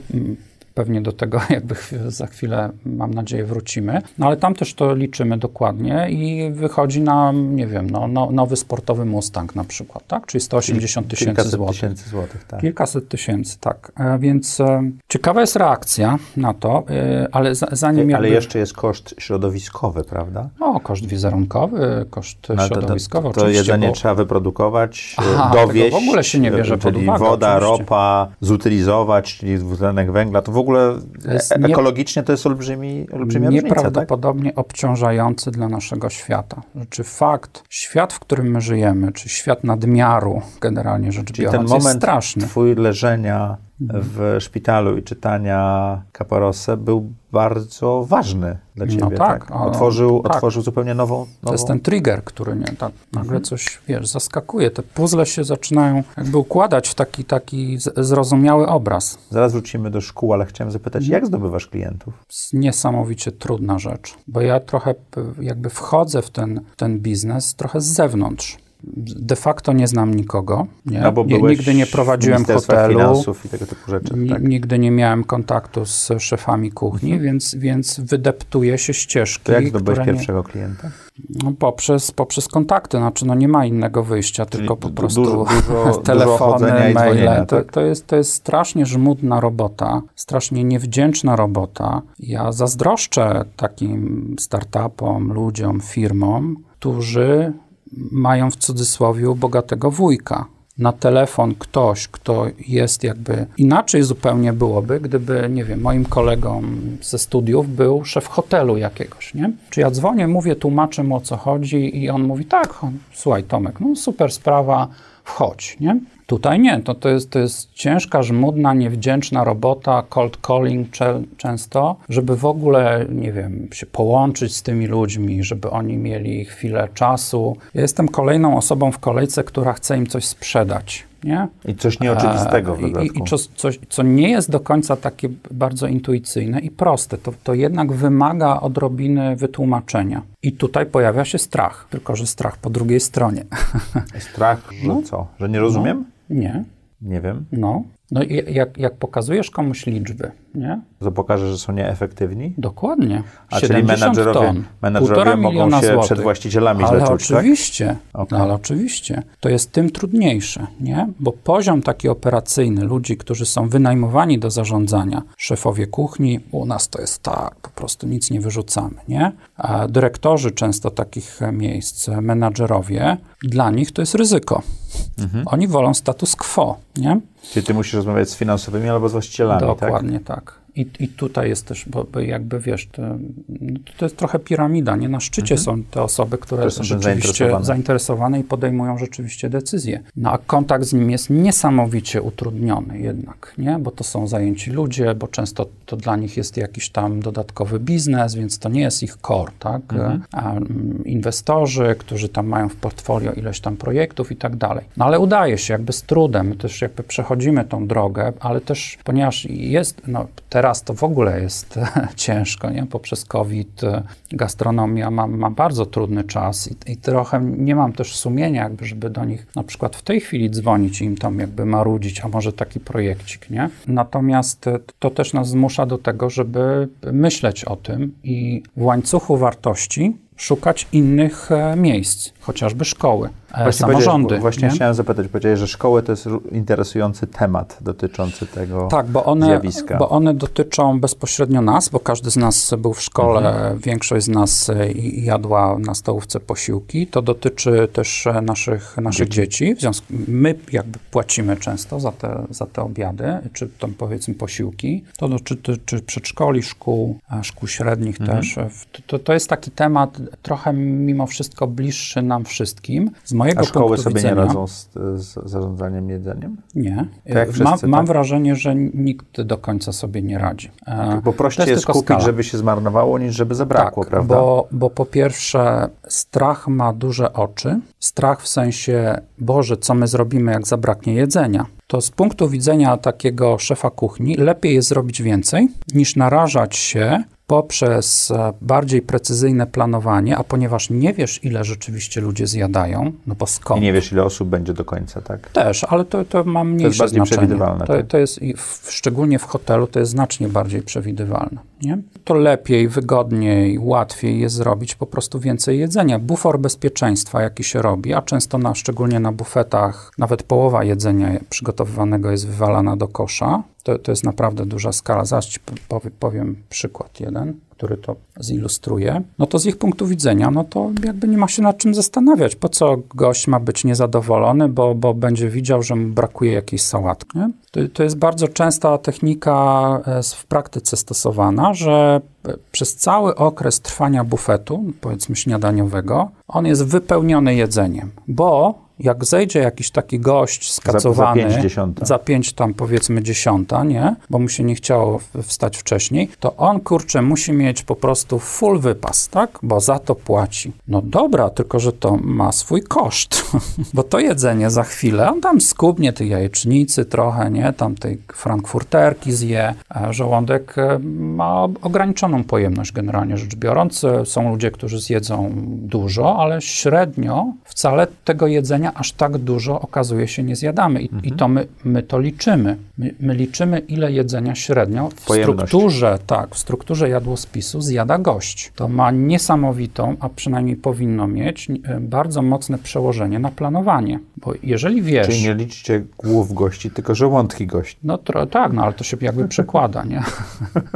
pewnie do tego jakby za chwilę, mam nadzieję, wrócimy. No ale tam też to liczymy dokładnie i wychodzi nam, nie wiem, no, no, nowy sportowy Mustang na przykład, tak? Czyli 180 tysięcy Kilkaset złotych. tysięcy złotych, tak. Kilkaset tysięcy, tak. E, Więc e, ciekawa jest reakcja na to, e, ale za, zanim Ale jakby... jeszcze jest koszt środowiskowy, prawda? No, koszt wizerunkowy, koszt No, to, to, środowiskowy, to oczywiście. jedzenie bo, trzeba wyprodukować, e, Aha, dowieść, w ogóle się nie bierze e, pod czyli uwagę, woda, oczywiście. ropa, zutylizować, czyli dwutlenek węgla. To w ogóle jest e- nie- ekologicznie to jest olbrzymi, olbrzymia różnica, tak? nieprawdopodobnie obciążający dla naszego świata. Czy fakt, świat, w którym my żyjemy, czy świat nadmiaru, generalnie rzecz Czyli biorąc, ten jest moment straszny. twój leżenia w szpitalu i czytania Caparosę był bardzo ważny dla No ciebie. tak, tak? a- Otworzył, tak. otworzył zupełnie nową, nową... To jest ten trigger, który nie, tak nagle Mhm. coś, wiesz, zaskakuje. Te puzzle się zaczynają jakby układać w taki, taki zrozumiały obraz. Zaraz wrócimy do szkół, ale chciałem zapytać, jak zdobywasz klientów? niesamowicie trudna rzecz, bo ja trochę jakby wchodzę w ten, ten biznes trochę z zewnątrz. De facto nie znam nikogo. Nie? Nie- nigdy nie prowadziłem hotelu. finansów i tego typu rzeczy. Tak. Nigdy nie miałem kontaktu z szefami kuchni, więc, więc wydeptuję się ścieżki. To jak zdobyłeś nie- pierwszego klienta? No, poprzez, poprzez kontakty, znaczy no nie ma innego wyjścia, tylko po du- prostu dużo- dużo- dużo telefony, chodzenia i dzwonienia, maile. To, tak? to, jest, to jest strasznie żmudna robota, strasznie niewdzięczna robota. Ja zazdroszczę takim startupom, ludziom, firmom, którzy mają w cudzysłowie bogatego wujka. Na telefon ktoś, kto jest jakby inaczej zupełnie byłoby, gdyby, nie wiem, moim kolegą ze studiów był szef hotelu jakiegoś, nie? Czy ja dzwonię, mówię, tłumaczę mu o co chodzi i on mówi, tak, słuchaj Tomek, no super sprawa, wchodź, nie? Tutaj nie, to, to, jest, to jest ciężka, żmudna, niewdzięczna robota, cold calling cze- często, żeby w ogóle, nie wiem, się połączyć z tymi ludźmi, żeby oni mieli chwilę czasu. Ja jestem kolejną osobą w kolejce, która chce im coś sprzedać, nie? I coś nieoczywistego w dodatku. I, i coś, coś, co nie jest do końca takie bardzo intuicyjne i proste, to, to jednak wymaga odrobiny wytłumaczenia. I tutaj pojawia się strach, tylko że strach po drugiej stronie. Strach, że co? Że nie rozumiem? Nie, Nie wiem. no. No i jak, jak pokazujesz komuś liczby, nie? To pokaże, że są nieefektywni? Dokładnie. A czyli 70 menadżerowie, ton, menadżerowie mogą się złotych. przed właścicielami Ale tak? oczywiście, Okej. ale oczywiście. To jest tym trudniejsze, nie? Bo poziom taki operacyjny ludzi, którzy są wynajmowani do zarządzania, szefowie kuchni, u nas to jest tak, po prostu nic nie wyrzucamy, nie? A dyrektorzy często takich miejsc, menadżerowie, dla nich to jest ryzyko. Mhm. Oni wolą status quo, nie? Czyli ty musisz rozmawiać z finansowymi albo z właścicielami, tak? Dokładnie tak. I, I tutaj jest też, bo, jakby wiesz, to, to jest trochę piramida, nie? Na szczycie są te osoby, które, Które są rzeczywiście zainteresowane. zainteresowane i podejmują rzeczywiście decyzje. No a kontakt z nim jest niesamowicie utrudniony jednak, nie? Bo to są zajęci ludzie, bo często to dla nich jest jakiś tam dodatkowy biznes, więc to nie jest ich core, tak? A mm, inwestorzy, którzy tam mają w portfolio ileś tam projektów i tak dalej. No ale udaje się jakby z trudem, my też jakby przechodzimy tą drogę, ale też ponieważ jest, no teraz to w ogóle jest ciężko, nie? Poprzez COVID gastronomia ma, bardzo trudny czas i, i trochę nie mam też sumienia jakby, żeby do nich na przykład w tej chwili dzwonić i im tam jakby marudzić, a może taki projekcik, nie? Natomiast to też nas zmusza do tego, żeby myśleć o tym i w łańcuchu wartości szukać innych e, miejsc, chociażby szkoły, e, Właśnie samorządy. Właśnie nie? chciałem zapytać, powiedziałeś, że szkoły to jest interesujący temat dotyczący tego Tak, bo one, zjawiska. bo one dotyczą bezpośrednio nas, bo każdy z nas był w szkole, Mhm. większość z nas e, jadła na stołówce posiłki. To dotyczy też e, naszych, naszych dzieci. W związku, my jakby płacimy często za te, za te obiady, czy tam powiedzmy posiłki. To dotyczy czy przedszkoli, szkół, szkół średnich Mhm. też. To, to jest taki temat trochę mimo wszystko bliższy nam wszystkim. Z mojego A szkoły punktu sobie widzenia, nie radzą z, z zarządzaniem jedzeniem? nie. Tak wszyscy, mam tak? wrażenie, że nikt do końca sobie nie radzi. E, Bo to prościej jest tylko kupić, skala. żeby się zmarnowało, niż żeby zabrakło, tak, prawda? Bo, bo po pierwsze, strach ma duże oczy. Strach w sensie, Boże, co my zrobimy, jak zabraknie jedzenia? To z punktu widzenia takiego szefa kuchni, lepiej jest zrobić więcej, niż narażać się poprzez e, bardziej precyzyjne planowanie, a ponieważ nie wiesz, ile rzeczywiście ludzie zjadają, no bo I skąd? nie wiesz, ile osób będzie do końca, tak? Też, ale to, to ma mniejsze bardziej znaczenie. przewidywalne, To, tak? to jest, i w, szczególnie w hotelu, to jest znacznie bardziej przewidywalne. Nie? To lepiej, wygodniej, łatwiej jest zrobić po prostu więcej jedzenia. Bufor bezpieczeństwa, jaki się robi, a często na, szczególnie na bufetach, nawet połowa jedzenia przygotowywanego jest wywalana do kosza. To, to jest naprawdę duża skala. Zaraz ci powie, powiem przykład jeden, który to zilustruje. No to z ich punktu widzenia, no to jakby nie ma się nad czym zastanawiać. Po co gość ma być niezadowolony, bo, bo będzie widział, że mu brakuje jakiejś sałatki. To, to jest bardzo częsta technika e, w praktyce stosowana, że e, przez cały okres trwania bufetu, powiedzmy śniadaniowego, on jest wypełniony jedzeniem, bo jak zejdzie jakiś taki gość skacowany, za, za, pięć dziesiąta. za pięć tam powiedzmy dziesiąta, nie? Bo mu się nie chciało wstać wcześniej, to on, kurczę, musi mieć po prostu full wypas, tak? Bo za to płaci. No dobra, tylko że to ma swój koszt, bo to jedzenie za chwilę, on tam skubnie tej jajecznicy trochę, nie? Tam tej frankfurterki zje, żołądek e, ma ograniczoną pojemność generalnie rzecz biorąc. E, są ludzie, którzy zjedzą dużo, ale średnio wcale tego jedzenia aż tak dużo okazuje się nie zjadamy. I, mhm. i to my, my to liczymy. My, my, liczymy, ile jedzenia średnio w Pojemność. strukturze, tak, w strukturze jadłospisu zjada gość. To ma niesamowitą, a przynajmniej powinno mieć, e, bardzo mocne przełożenie na planowanie. Bo jeżeli wiesz... Czyli nie liczycie głów gości, tylko żołądki gości. No tro, tak, no ale to się jakby przekłada, nie?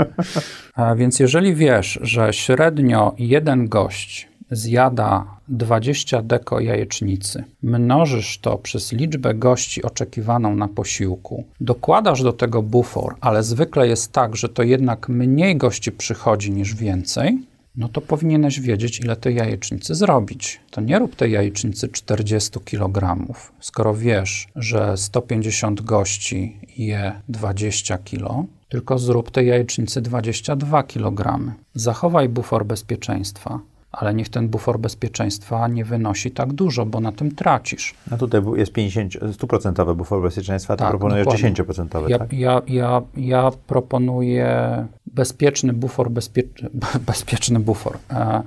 więc jeżeli wiesz, że średnio jeden gość zjada 20 deko jajecznicy, mnożysz to przez liczbę gości oczekiwaną na posiłku, dokładasz do tego bufor, ale zwykle jest tak, że to jednak mniej gości przychodzi niż więcej, no to powinieneś wiedzieć, ile tej jajecznicy zrobić. To nie rób tej jajecznicy 40 kg. Skoro wiesz, że 150 gości je 20 kg, tylko zrób tej jajecznicy 22 kg. Zachowaj bufor bezpieczeństwa ale niech ten bufor bezpieczeństwa nie wynosi tak dużo, bo na tym tracisz. No tutaj jest 50, 100% bufor bezpieczeństwa, a ty tak, proponujesz dokładnie. 10%. Ja, tak? ja, ja, ja proponuję bezpieczny bufor, bezpie, bezpieczny bufor, e, e,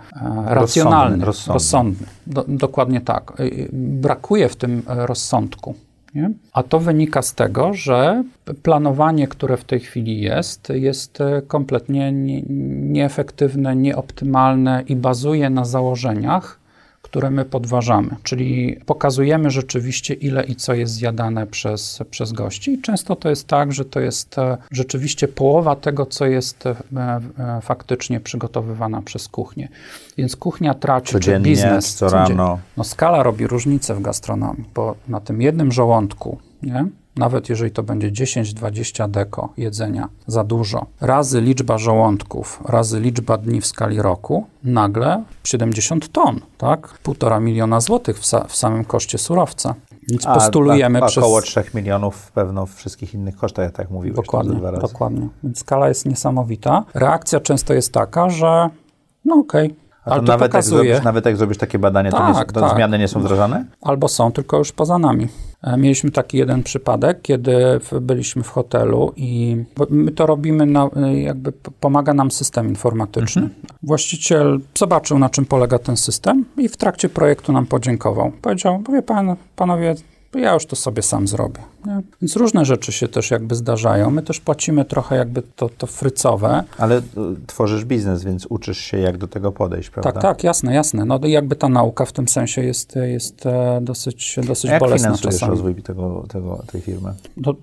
racjonalny, rozsądny. rozsądny. rozsądny. Do, dokładnie tak. E, brakuje w tym rozsądku. Nie? A to wynika z tego, że planowanie, które w tej chwili jest, jest e, kompletnie nie, nieefektywne, nieoptymalne i bazuje na założeniach, które my podważamy, czyli pokazujemy rzeczywiście, ile i co jest zjadane przez, przez gości. I często to jest tak, że to jest e, rzeczywiście połowa tego, co jest e, e, faktycznie przygotowywana przez kuchnię. Więc kuchnia traci, Codziennie, czy biznes. Co rano. No skala robi różnicę w gastronomii, bo na tym jednym żołądku, nie? Nawet jeżeli to będzie 10-20 deko jedzenia za dużo, razy liczba żołądków, razy liczba dni w skali roku, nagle 70 ton, tak? Półtora miliona złotych w, sa w samym koszcie surowca. Więc a, postulujemy a, a przez... Około 3 milionów pewno w wszystkich innych kosztach, tak mówiłeś. Dokładnie, dokładnie. Więc skala jest niesamowita. Reakcja często jest taka, że no okej, okay, a to nawet, pokazuje... jak zrobisz, nawet jak zrobisz takie badanie, tak, to, nie, to tak. zmiany nie są wdrażane? Albo są, tylko już poza nami. E, mieliśmy taki jeden przypadek, kiedy byliśmy w hotelu i my to robimy, na, jakby pomaga nam system informatyczny. Mhm. Właściciel zobaczył, na czym polega ten system i w trakcie projektu nam podziękował. Powiedział, wie pan, panowie, ja już to sobie sam zrobię. Nie? Więc różne rzeczy się też jakby zdarzają. My też płacimy trochę jakby to, to frycowe. Ale y, tworzysz biznes, więc uczysz się, jak do tego podejść, prawda? Tak, tak, jasne, jasne. No jakby ta nauka w tym sensie jest, jest e, dosyć, dosyć A jak bolesna czasami. rozwój tego, tego, tej firmy? No,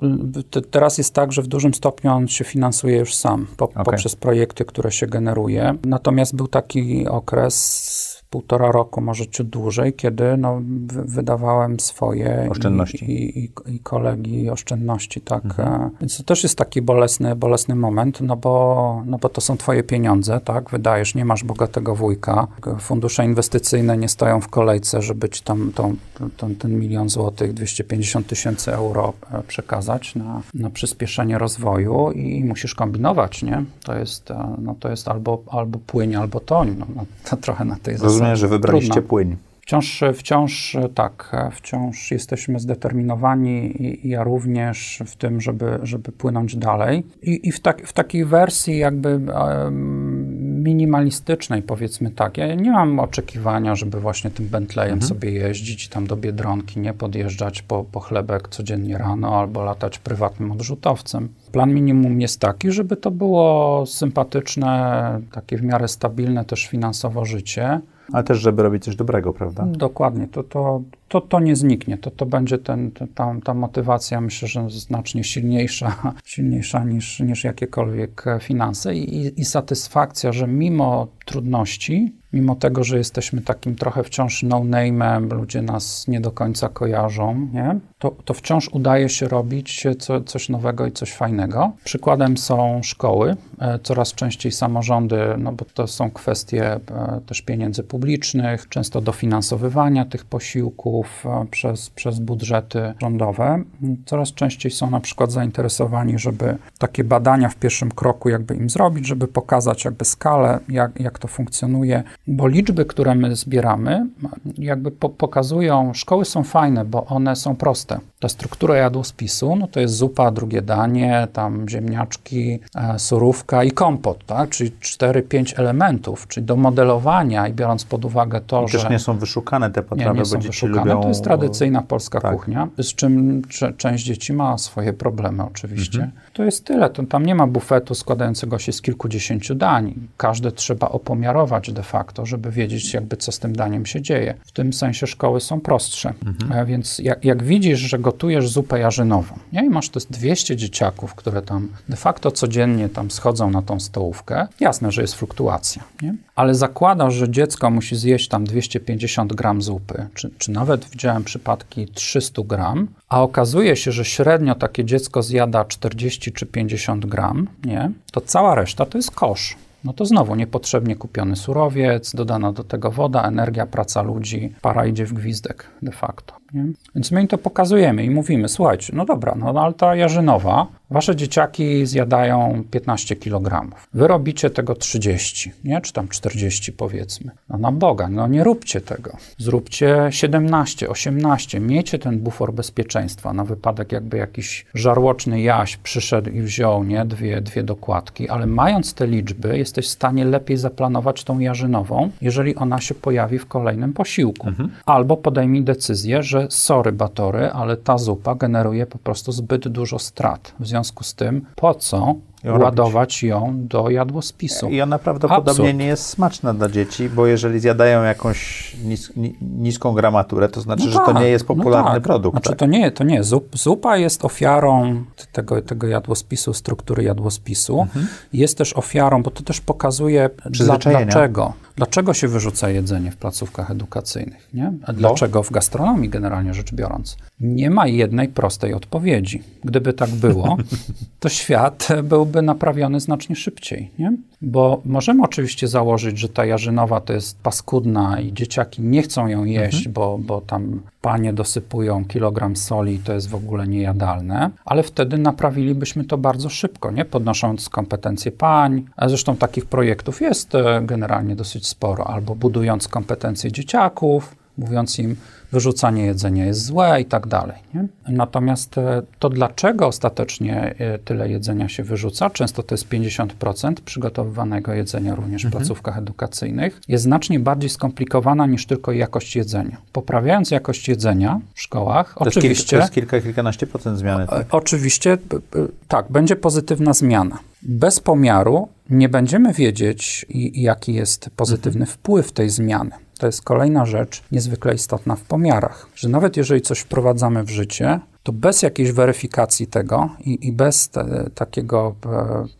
te, teraz jest tak, że w dużym stopniu on się finansuje już sam, po, okay. poprzez projekty, które się generuje. Natomiast był taki okres półtora roku, może ciut dłużej, kiedy no, wydawałem swoje oszczędności i, i, i kolegi oszczędności, tak. Mhm. Więc to też jest taki bolesny, bolesny moment, no bo, no bo to są twoje pieniądze, tak, wydajesz, nie masz bogatego wujka, fundusze inwestycyjne nie stoją w kolejce, żeby ci tam tą, tą, ten milion złotych, 250 tysięcy euro e, przekazać na, na przyspieszenie rozwoju i musisz kombinować, nie? To jest, e, no to jest albo, albo płyń, albo toń, no, no to trochę na tej zasadzie Rozumiem, że wybraliście Trudno. płyń. Wciąż, wciąż tak, wciąż jesteśmy zdeterminowani i, ja również w tym, żeby, żeby płynąć dalej. I, i w, tak, w takiej wersji jakby minimalistycznej, powiedzmy tak. Ja nie mam oczekiwania, żeby właśnie tym Bentleyem mhm. sobie jeździć i tam do Biedronki, nie podjeżdżać po, po chlebek codziennie rano albo latać prywatnym odrzutowcem. Plan minimum jest taki, żeby to było sympatyczne, takie w miarę stabilne też finansowo życie ale też, żeby robić coś dobrego, prawda? Dokładnie, to, to, to, to nie zniknie, to, to będzie ten, ta, ta motywacja, myślę, że znacznie silniejsza, silniejsza niż, niż jakiekolwiek finanse i, i satysfakcja, że mimo trudności, mimo tego, że jesteśmy takim trochę wciąż no-name'em, ludzie nas nie do końca kojarzą, nie? to, to wciąż udaje się robić co, coś nowego i coś fajnego. Przykładem są szkoły, e, coraz częściej samorządy, no bo to są kwestie e, też pieniędzy publicznych, często dofinansowywania tych posiłków e, przez, przez budżety rządowe. Coraz częściej są na przykład zainteresowani, żeby takie badania w pierwszym kroku jakby im zrobić, żeby pokazać jakby skalę, jak, jak to funkcjonuje, bo liczby, które my zbieramy, jakby po, pokazują, szkoły są fajne, bo one są proste. Ta struktura jadłospisu, no to jest zupa, drugie danie, tam ziemniaczki, e, surówka i kompot, tak? czyli 4-5 elementów, czyli do modelowania i biorąc pod uwagę to, I że... też nie są wyszukane te potrawy, nie, nie bo są dzieci wyszukane. Lubią... To jest tradycyjna polska tak. kuchnia, z czym część dzieci ma swoje problemy oczywiście. Mhm. To jest tyle. To, tam nie ma bufetu składającego się z kilkudziesięciu dań. Każde trzeba opomiarować de facto, żeby wiedzieć jakby co z tym daniem się dzieje. W tym sensie szkoły są prostsze. Mhm. E, Więc jak, jak widzisz, że gotujesz zupę jarzynową nie? i masz to jest 200 dzieciaków, które tam de facto codziennie tam schodzą na tą stołówkę, jasne, że jest fluktuacja, nie? ale zakładasz, że dziecko musi zjeść tam 250 gram zupy, czy, czy nawet widziałem przypadki 300 gram, a okazuje się, że średnio takie dziecko zjada 40 czy 50 gram, nie? to cała reszta to jest kosz. No to znowu niepotrzebnie kupiony surowiec, dodana do tego woda, energia, praca ludzi, para idzie w gwizdek de facto. Nie? Więc my im to pokazujemy i mówimy, słuchajcie, no dobra, no, ale ta jarzynowa, wasze dzieciaki zjadają 15 kg. Wy robicie tego 30, nie? Czy tam 40 powiedzmy. No na Boga, no nie róbcie tego. Zróbcie 17, 18, miejcie ten bufor bezpieczeństwa na wypadek jakby jakiś żarłoczny jaś przyszedł i wziął, nie? Dwie, dwie dokładki, ale mając te liczby, jesteś w stanie lepiej zaplanować tą jarzynową, jeżeli ona się pojawi w kolejnym posiłku. Albo podejmij decyzję, że sorry batory, ale ta zupa generuje po prostu zbyt dużo strat. W związku z tym, po co Ją robić. ładować ją do jadłospisu? I ona prawdopodobnie Absurd. nie jest smaczna dla dzieci, bo jeżeli zjadają jakąś nis, ni, niską gramaturę, to znaczy, No że to tak, nie jest no popularny tak. produkt. Znaczy tak? to nie, to nie. Zup, zupa jest ofiarą tego, tego jadłospisu, struktury jadłospisu. Mhm. Jest też ofiarą, bo to też pokazuje dla, dlaczego. Dlaczego się wyrzuca jedzenie w placówkach edukacyjnych? Nie? A dlaczego w gastronomii generalnie rzecz biorąc? Nie ma jednej prostej odpowiedzi. Gdyby tak było, to świat byłby naprawiony znacznie szybciej. Nie? Bo możemy oczywiście założyć, że ta jarzynowa to jest paskudna i dzieciaki nie chcą ją jeść, bo, bo tam panie dosypują kilogram soli i to jest w ogóle niejadalne, ale wtedy naprawilibyśmy to bardzo szybko, nie? podnosząc kompetencje pań. A zresztą takich projektów jest e, generalnie dosyć sporo, albo budując kompetencje dzieciaków, mówiąc im, wyrzucanie jedzenia jest złe i tak dalej. Nie? Natomiast e, to, dlaczego ostatecznie e, tyle jedzenia się wyrzuca, często to jest 50% przygotowywanego jedzenia również w placówkach edukacyjnych, jest znacznie bardziej skomplikowana niż tylko jakość jedzenia. Poprawiając jakość jedzenia w szkołach, To jest, oczywiście... kilka, to jest kilka, kilkanaście procent zmiany. Tak? E, Oczywiście, b- b- tak, będzie pozytywna zmiana. Bez pomiaru nie będziemy wiedzieć, jaki jest pozytywny wpływ tej zmiany. To jest kolejna rzecz niezwykle istotna w pomiarach, że nawet jeżeli coś wprowadzamy w życie, to bez jakiejś weryfikacji tego i, i bez te, takiego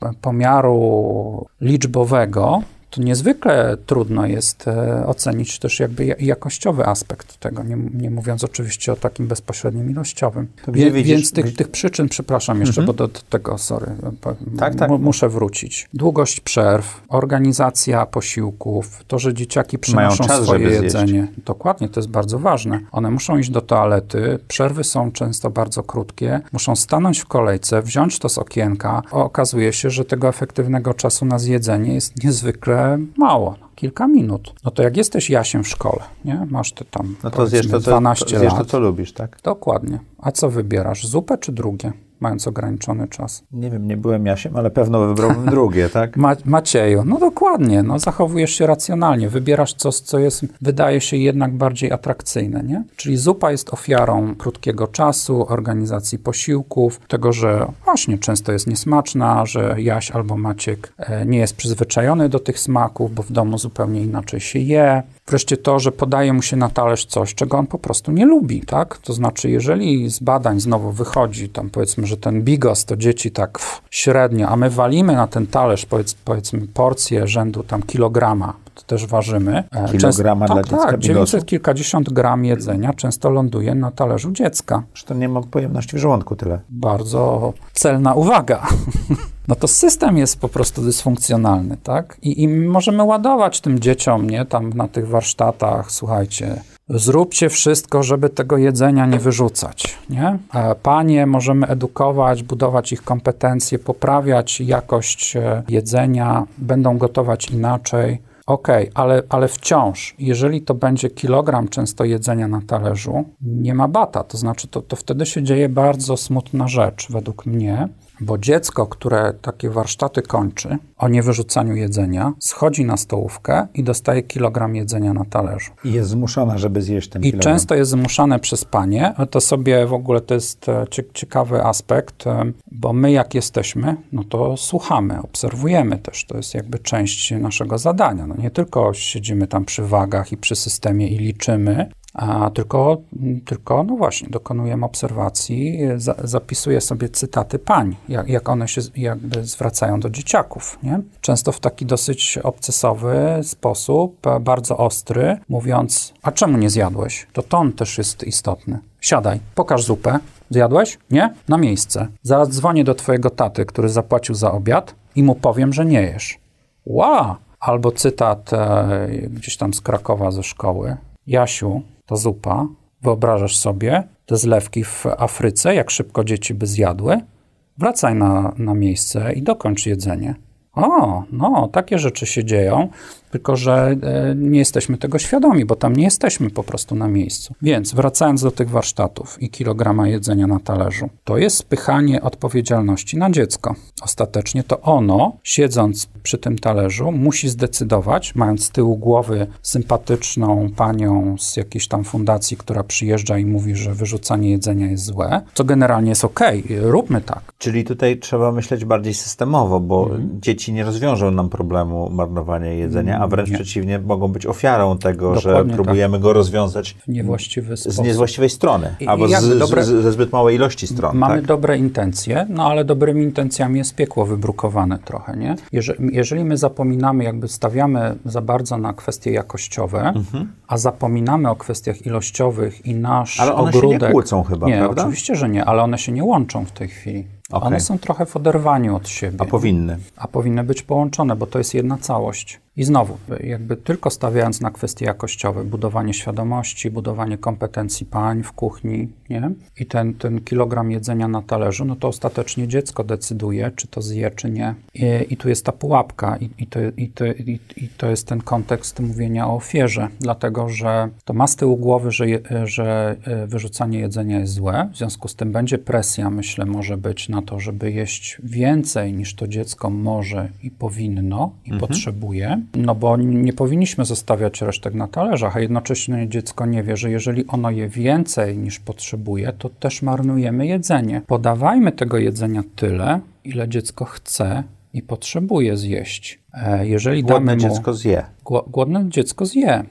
e, pomiaru liczbowego, to niezwykle trudno jest e, ocenić też jakby ja- jakościowy aspekt tego, nie, nie mówiąc oczywiście o takim bezpośrednim ilościowym. Wie, widzisz- więc tych, tych przyczyn, przepraszam jeszcze, bo do, do tego, sorry, po- Tak, tak. mu- muszę wrócić. Długość przerw, organizacja posiłków, to, że dzieciaki przynoszą czas, swoje żeby zjeść. jedzenie. Dokładnie, to jest bardzo ważne. One muszą iść do toalety, przerwy są często bardzo krótkie, muszą stanąć w kolejce, wziąć to z okienka. Okazuje się, że tego efektywnego czasu na zjedzenie jest niezwykle mało. Kilka minut. No to jak jesteś Jasiem w szkole, nie? Masz te tam No to zjesz to, powiedzmy co, 12 to, zjesz to, co lubisz, tak? Dokładnie. A co wybierasz? Zupę czy drugie? Mając ograniczony czas. Nie wiem, nie byłem Jasiem, ale pewno wybrałbym drugie, tak? Ma Macieju, no dokładnie, no zachowujesz się racjonalnie, wybierasz coś, co jest, wydaje się jednak bardziej atrakcyjne, nie? Czyli zupa jest ofiarą krótkiego czasu, organizacji posiłków, tego, że właśnie często jest niesmaczna, że Jaś albo Maciek e, nie jest przyzwyczajony do tych smaków, bo w domu zupełnie inaczej się je. Wreszcie to, że podaje mu się na talerz coś, czego on po prostu nie lubi, tak? To znaczy, jeżeli z badań znowu wychodzi, tam powiedzmy, że ten bigos to dzieci tak średnio, a my walimy na ten talerz, powiedz, powiedzmy, porcję rzędu tam kilograma, też ważymy. E, Kilograma często, dla tak, dziecka Tak, 900 kilkadziesiąt gram jedzenia często ląduje na talerzu dziecka. Że to nie ma pojemności w żołądku tyle. Bardzo celna uwaga. no to system jest po prostu dysfunkcjonalny, tak? I, I możemy ładować tym dzieciom, nie, tam na tych warsztatach, słuchajcie, zróbcie wszystko, żeby tego jedzenia nie wyrzucać, nie? Panie możemy edukować, budować ich kompetencje, poprawiać jakość e, jedzenia, będą gotować inaczej. Okej, okay, ale, ale wciąż, jeżeli to będzie kilogram często jedzenia na talerzu, nie ma bata. To znaczy, to, to wtedy się dzieje bardzo smutna rzecz, według mnie, bo dziecko, które takie warsztaty kończy o niewyrzucaniu jedzenia, schodzi na stołówkę i dostaje kilogram jedzenia na talerzu. I jest zmuszona, żeby zjeść ten I kilogram. często jest zmuszane przez panie. To sobie w ogóle to jest e, ciekawy aspekt, e, bo my jak jesteśmy, no to słuchamy, obserwujemy też. To jest jakby część naszego zadania. No nie tylko siedzimy tam przy wagach i przy systemie i liczymy, a tylko, tylko, no właśnie, dokonujemy obserwacji, za, zapisuję sobie cytaty pań, jak, jak one się jakby zwracają do dzieciaków, nie? Często w taki dosyć obcesowy sposób, bardzo ostry, mówiąc, a czemu nie zjadłeś? To ton też jest istotny. Siadaj, pokaż zupę. Zjadłeś? Nie? Na miejsce. Zaraz dzwonię do twojego taty, który zapłacił za obiad i mu powiem, że nie jesz. Wow! Albo cytat e, gdzieś tam z Krakowa ze szkoły. Jasiu, ta zupa, wyobrażasz sobie te zlewki w Afryce, jak szybko dzieci by zjadły? Wracaj na, na miejsce i dokończ jedzenie. O, no, takie rzeczy się dzieją, tylko że e, nie jesteśmy tego świadomi, bo tam nie jesteśmy po prostu na miejscu. Więc wracając do tych warsztatów i kilograma jedzenia na talerzu, to jest spychanie odpowiedzialności na dziecko. Ostatecznie to ono, siedząc przy tym talerzu, musi zdecydować, mając z tyłu głowy sympatyczną panią z jakiejś tam fundacji, która przyjeżdża i mówi, że wyrzucanie jedzenia jest złe, co generalnie jest ok, róbmy tak. Czyli tutaj trzeba myśleć bardziej systemowo, bo mhm. dzieci nie rozwiążą nam problemu marnowania jedzenia, a wręcz nie. przeciwnie, mogą być ofiarą tego, Dokładnie że próbujemy tak. go rozwiązać w niewłaściwy sposób. z niewłaściwej strony, I, albo z, dobre, z, ze zbyt małej ilości stron. Mamy tak? dobre intencje, no ale dobrymi intencjami jest piekło wybrukowane trochę, nie? Jeżeli, jeżeli my zapominamy, jakby stawiamy za bardzo na kwestie jakościowe, mhm. a zapominamy o kwestiach ilościowych i nasz ale one ogródek... się nie kłócą chyba, nie, prawda? oczywiście, że nie, ale one się nie łączą w tej chwili. Okay. One są trochę w oderwaniu od siebie. A powinny. A powinny być połączone, bo to jest jedna całość. I znowu, jakby tylko stawiając na kwestie jakościowe, budowanie świadomości, budowanie kompetencji pań w kuchni, nie? I ten, ten kilogram jedzenia na talerzu, no to ostatecznie dziecko decyduje, czy to zje, czy nie. I, i tu jest ta pułapka i, i, to, i, to, i, i to jest ten kontekst mówienia o ofierze, dlatego, że to ma z tyłu głowy, że, je, że e, wyrzucanie jedzenia jest złe, w związku z tym będzie presja, myślę, może być na to, żeby jeść więcej niż to dziecko może i powinno i mhm. potrzebuje, no bo nie powinniśmy zostawiać resztek na talerzach, a jednocześnie dziecko nie wie, że jeżeli ono je więcej niż potrzebuje, to też marnujemy jedzenie. Podawajmy tego jedzenia tyle, ile dziecko chce i potrzebuje zjeść. E, jeżeli głodne damy mu, dziecko zje. Głodne dziecko zje.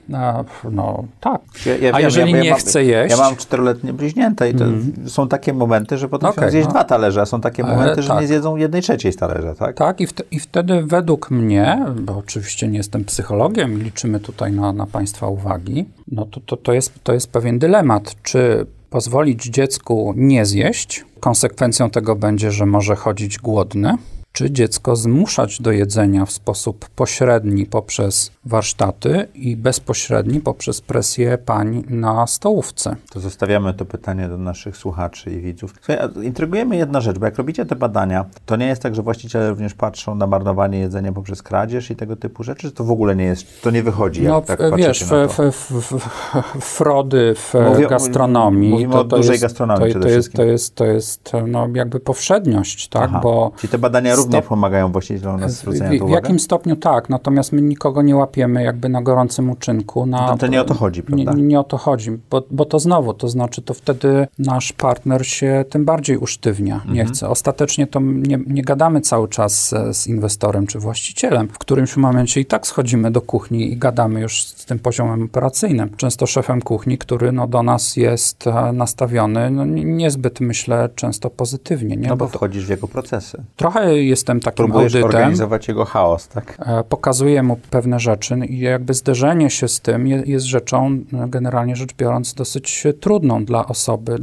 No tak. Ja, ja A jeżeli ja, nie mam, chce jeść... Ja mam czteroletnie bliźnięta i to mm. są takie momenty, że potrafią okay, zjeść no. dwa talerze, a są takie e, momenty, że tak. nie zjedzą jednej trzeciej z talerza, tak? Tak i, i wtedy według mnie, bo oczywiście nie jestem psychologiem liczymy tutaj na, na Państwa uwagi, no to, to, to, jest, to jest pewien dylemat, czy pozwolić dziecku nie zjeść, konsekwencją tego będzie, że może chodzić głodny, czy dziecko zmuszać do jedzenia w sposób pośredni poprzez warsztaty i bezpośredni poprzez presję pań na stołówce. To zostawiamy to pytanie do naszych słuchaczy i widzów. Słuchaj, intrygujemy jedna rzecz, bo jak robicie te badania, to nie jest tak, że właściciele również patrzą na marnowanie jedzenia poprzez kradzież i tego typu rzeczy, to w ogóle nie jest, to nie wychodzi, jak no, tak wiesz, w, w, w, frody w Mówię, gastronomii. Mówimy to, o to dużej jest, gastronomii to, to jest, to jest, to jest no, jakby powszedniość, tak? Aha. Bo Czyli te badania również stop... pomagają właścicielom na zwrócenie w, w jakim stopniu tak, natomiast my nikogo nie łapiemy jakby na gorącym uczynku. Na, no to nie o to chodzi, prawda? Nie, nie o to chodzi, bo, bo to znowu, to znaczy to wtedy nasz partner się tym bardziej usztywnia, mhm. nie chce. Ostatecznie to nie, nie gadamy cały czas z, z inwestorem czy właścicielem. W którymś momencie i tak schodzimy do kuchni i gadamy już z tym poziomem operacyjnym. Często szefem kuchni, który no, do nas jest e, nastawiony no, niezbyt, myślę, często pozytywnie. Nie? No bo, bo wchodzisz w jego procesy. Trochę jest jestem takim Próbujesz audytem. organizować jego chaos, tak? E, pokazuję mu pewne rzeczy i jakby zderzenie się z tym je, jest rzeczą e, generalnie rzecz biorąc dosyć trudną dla osoby,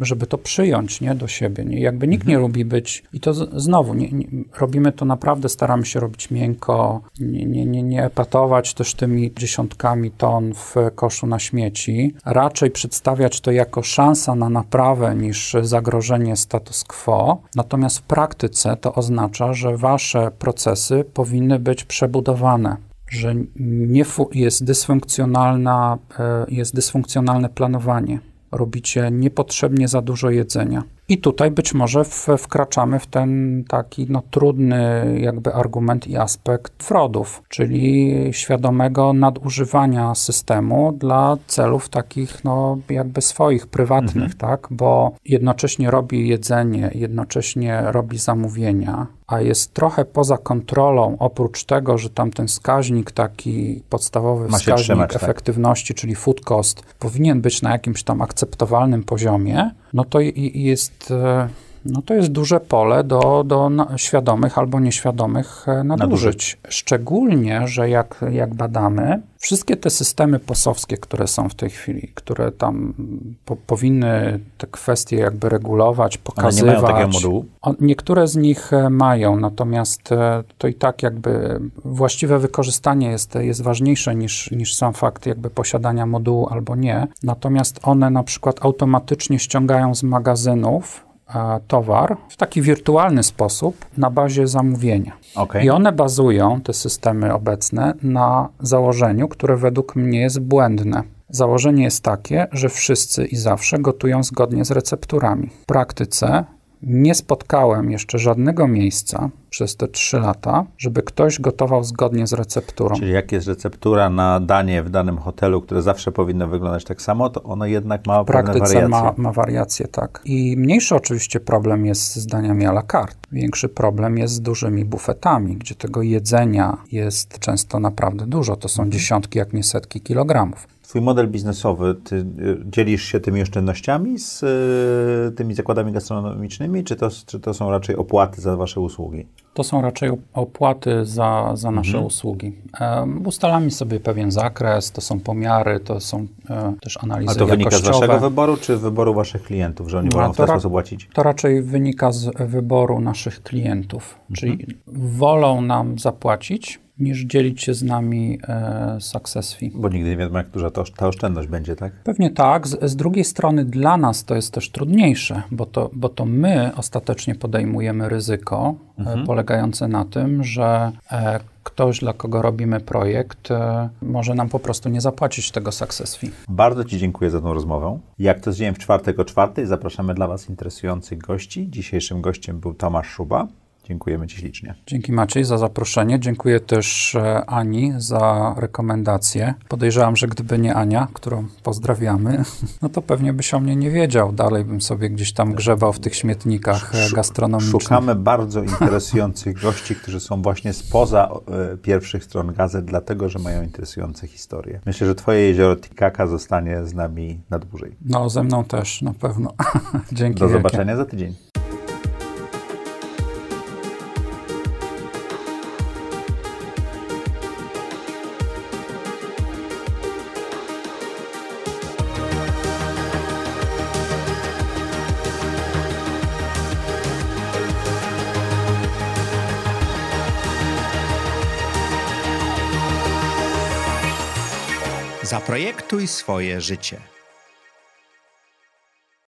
żeby, to przyjąć nie, do siebie. Nie? Jakby nikt nie lubi być i to znowu, nie, nie, robimy to naprawdę, staramy się robić miękko, nie, nie, nie, nie epatować też tymi dziesiątkami ton w koszu na śmieci, raczej przedstawiać to jako szansa na naprawę niż zagrożenie status quo. Natomiast w praktyce to oznacza, że wasze procesy powinny być przebudowane że nie jest dysfunkcjonalna, e, jest dysfunkcjonalne planowanie. Robicie niepotrzebnie za dużo jedzenia. I tutaj być może w, wkraczamy w ten taki no, trudny jakby argument i aspekt fraudów, czyli świadomego nadużywania systemu dla celów takich no, jakby swoich, prywatnych, mhm. tak? Bo jednocześnie robi jedzenie, jednocześnie robi zamówienia, a jest trochę poza kontrolą, oprócz tego, że tam ten wskaźnik taki podstawowy wskaźnik trzymać, tak. efektywności, tak. czyli food cost, powinien być na jakimś tam akceptowalnym poziomie, no to jest e, no to jest duże pole do, do świadomych albo nieświadomych e, nadużyć. Szczególnie, że jak, jak badamy, wszystkie te systemy posowskie, które są w tej chwili, które tam po, powinny te kwestie jakby regulować, pokazywać. Nie mają takiego modułu? niektóre z nich e, mają, natomiast e, to i tak jakby właściwe wykorzystanie jest, jest ważniejsze niż, niż sam fakt jakby posiadania modułu albo nie. Natomiast one na przykład automatycznie ściągają z magazynów towar w taki wirtualny sposób na bazie zamówienia. Okay. I one bazują, te systemy obecne, na założeniu, które według mnie jest błędne. Założenie jest takie, że wszyscy i zawsze gotują zgodnie z recepturami. W praktyce nie spotkałem jeszcze żadnego miejsca przez te trzy lata, żeby ktoś gotował zgodnie z recepturą. Czyli jak jest receptura na danie w danym hotelu, które zawsze powinno wyglądać tak samo, to ono jednak ma w praktyce wariacje. Ma, ma wariacje, tak. I mniejszy oczywiście problem jest z daniami à la carte. Większy problem jest z dużymi bufetami, gdzie tego jedzenia jest często naprawdę dużo. To są mhm. dziesiątki, jak nie setki kilogramów. Twój model biznesowy, ty y, dzielisz się tymi oszczędnościami z y, tymi zakładami gastronomicznymi, czy to, czy to są raczej opłaty za wasze usługi? To są raczej opłaty za, za nasze mhm. usługi. Um, ustalamy sobie pewien zakres, to są pomiary, to są e, też analizy A to wynika z waszego wyboru, czy wyboru waszych klientów, że oni no, wolą w ten sposób płacić? To raczej wynika z wyboru naszych klientów, mhm. czyli wolą nam zapłacić, niż dzielić się z nami e, success fee. Bo nigdy nie wiadomo, jak duża to, ta oszczędność będzie, tak? Pewnie tak. Z, z, drugiej strony dla nas to jest też trudniejsze, bo to, bo to my ostatecznie podejmujemy ryzyko e, mhm. e, polegające na tym, że e, ktoś, dla kogo robimy projekt, e, może nam po prostu nie zapłacić tego success fee. Bardzo Ci dziękuję za tą rozmowę. Jak to z dzień w czwartek o czwartej, zapraszamy dla Was interesujących gości. Dzisiejszym gościem był Tomasz Szuba. Dziękujemy Ci ślicznie. Dzięki Maciej za zaproszenie. Dziękuję też e, Ani za rekomendację. Podejrzewam, że gdyby nie Ania, którą pozdrawiamy, no to pewnie byś o mnie nie wiedział. Dalej bym sobie gdzieś tam grzebał w tych śmietnikach e, gastronomicznych. Szukamy bardzo interesujących gości, którzy są właśnie spoza e, pierwszych stron gazet, dlatego że mają interesujące historie. Myślę, że Twoje jezioro Tikaka zostanie z nami na dłużej. No, ze mną też na pewno. Dzięki. Do wielkie. zobaczenia za tydzień. Zaprojektuj swoje życie.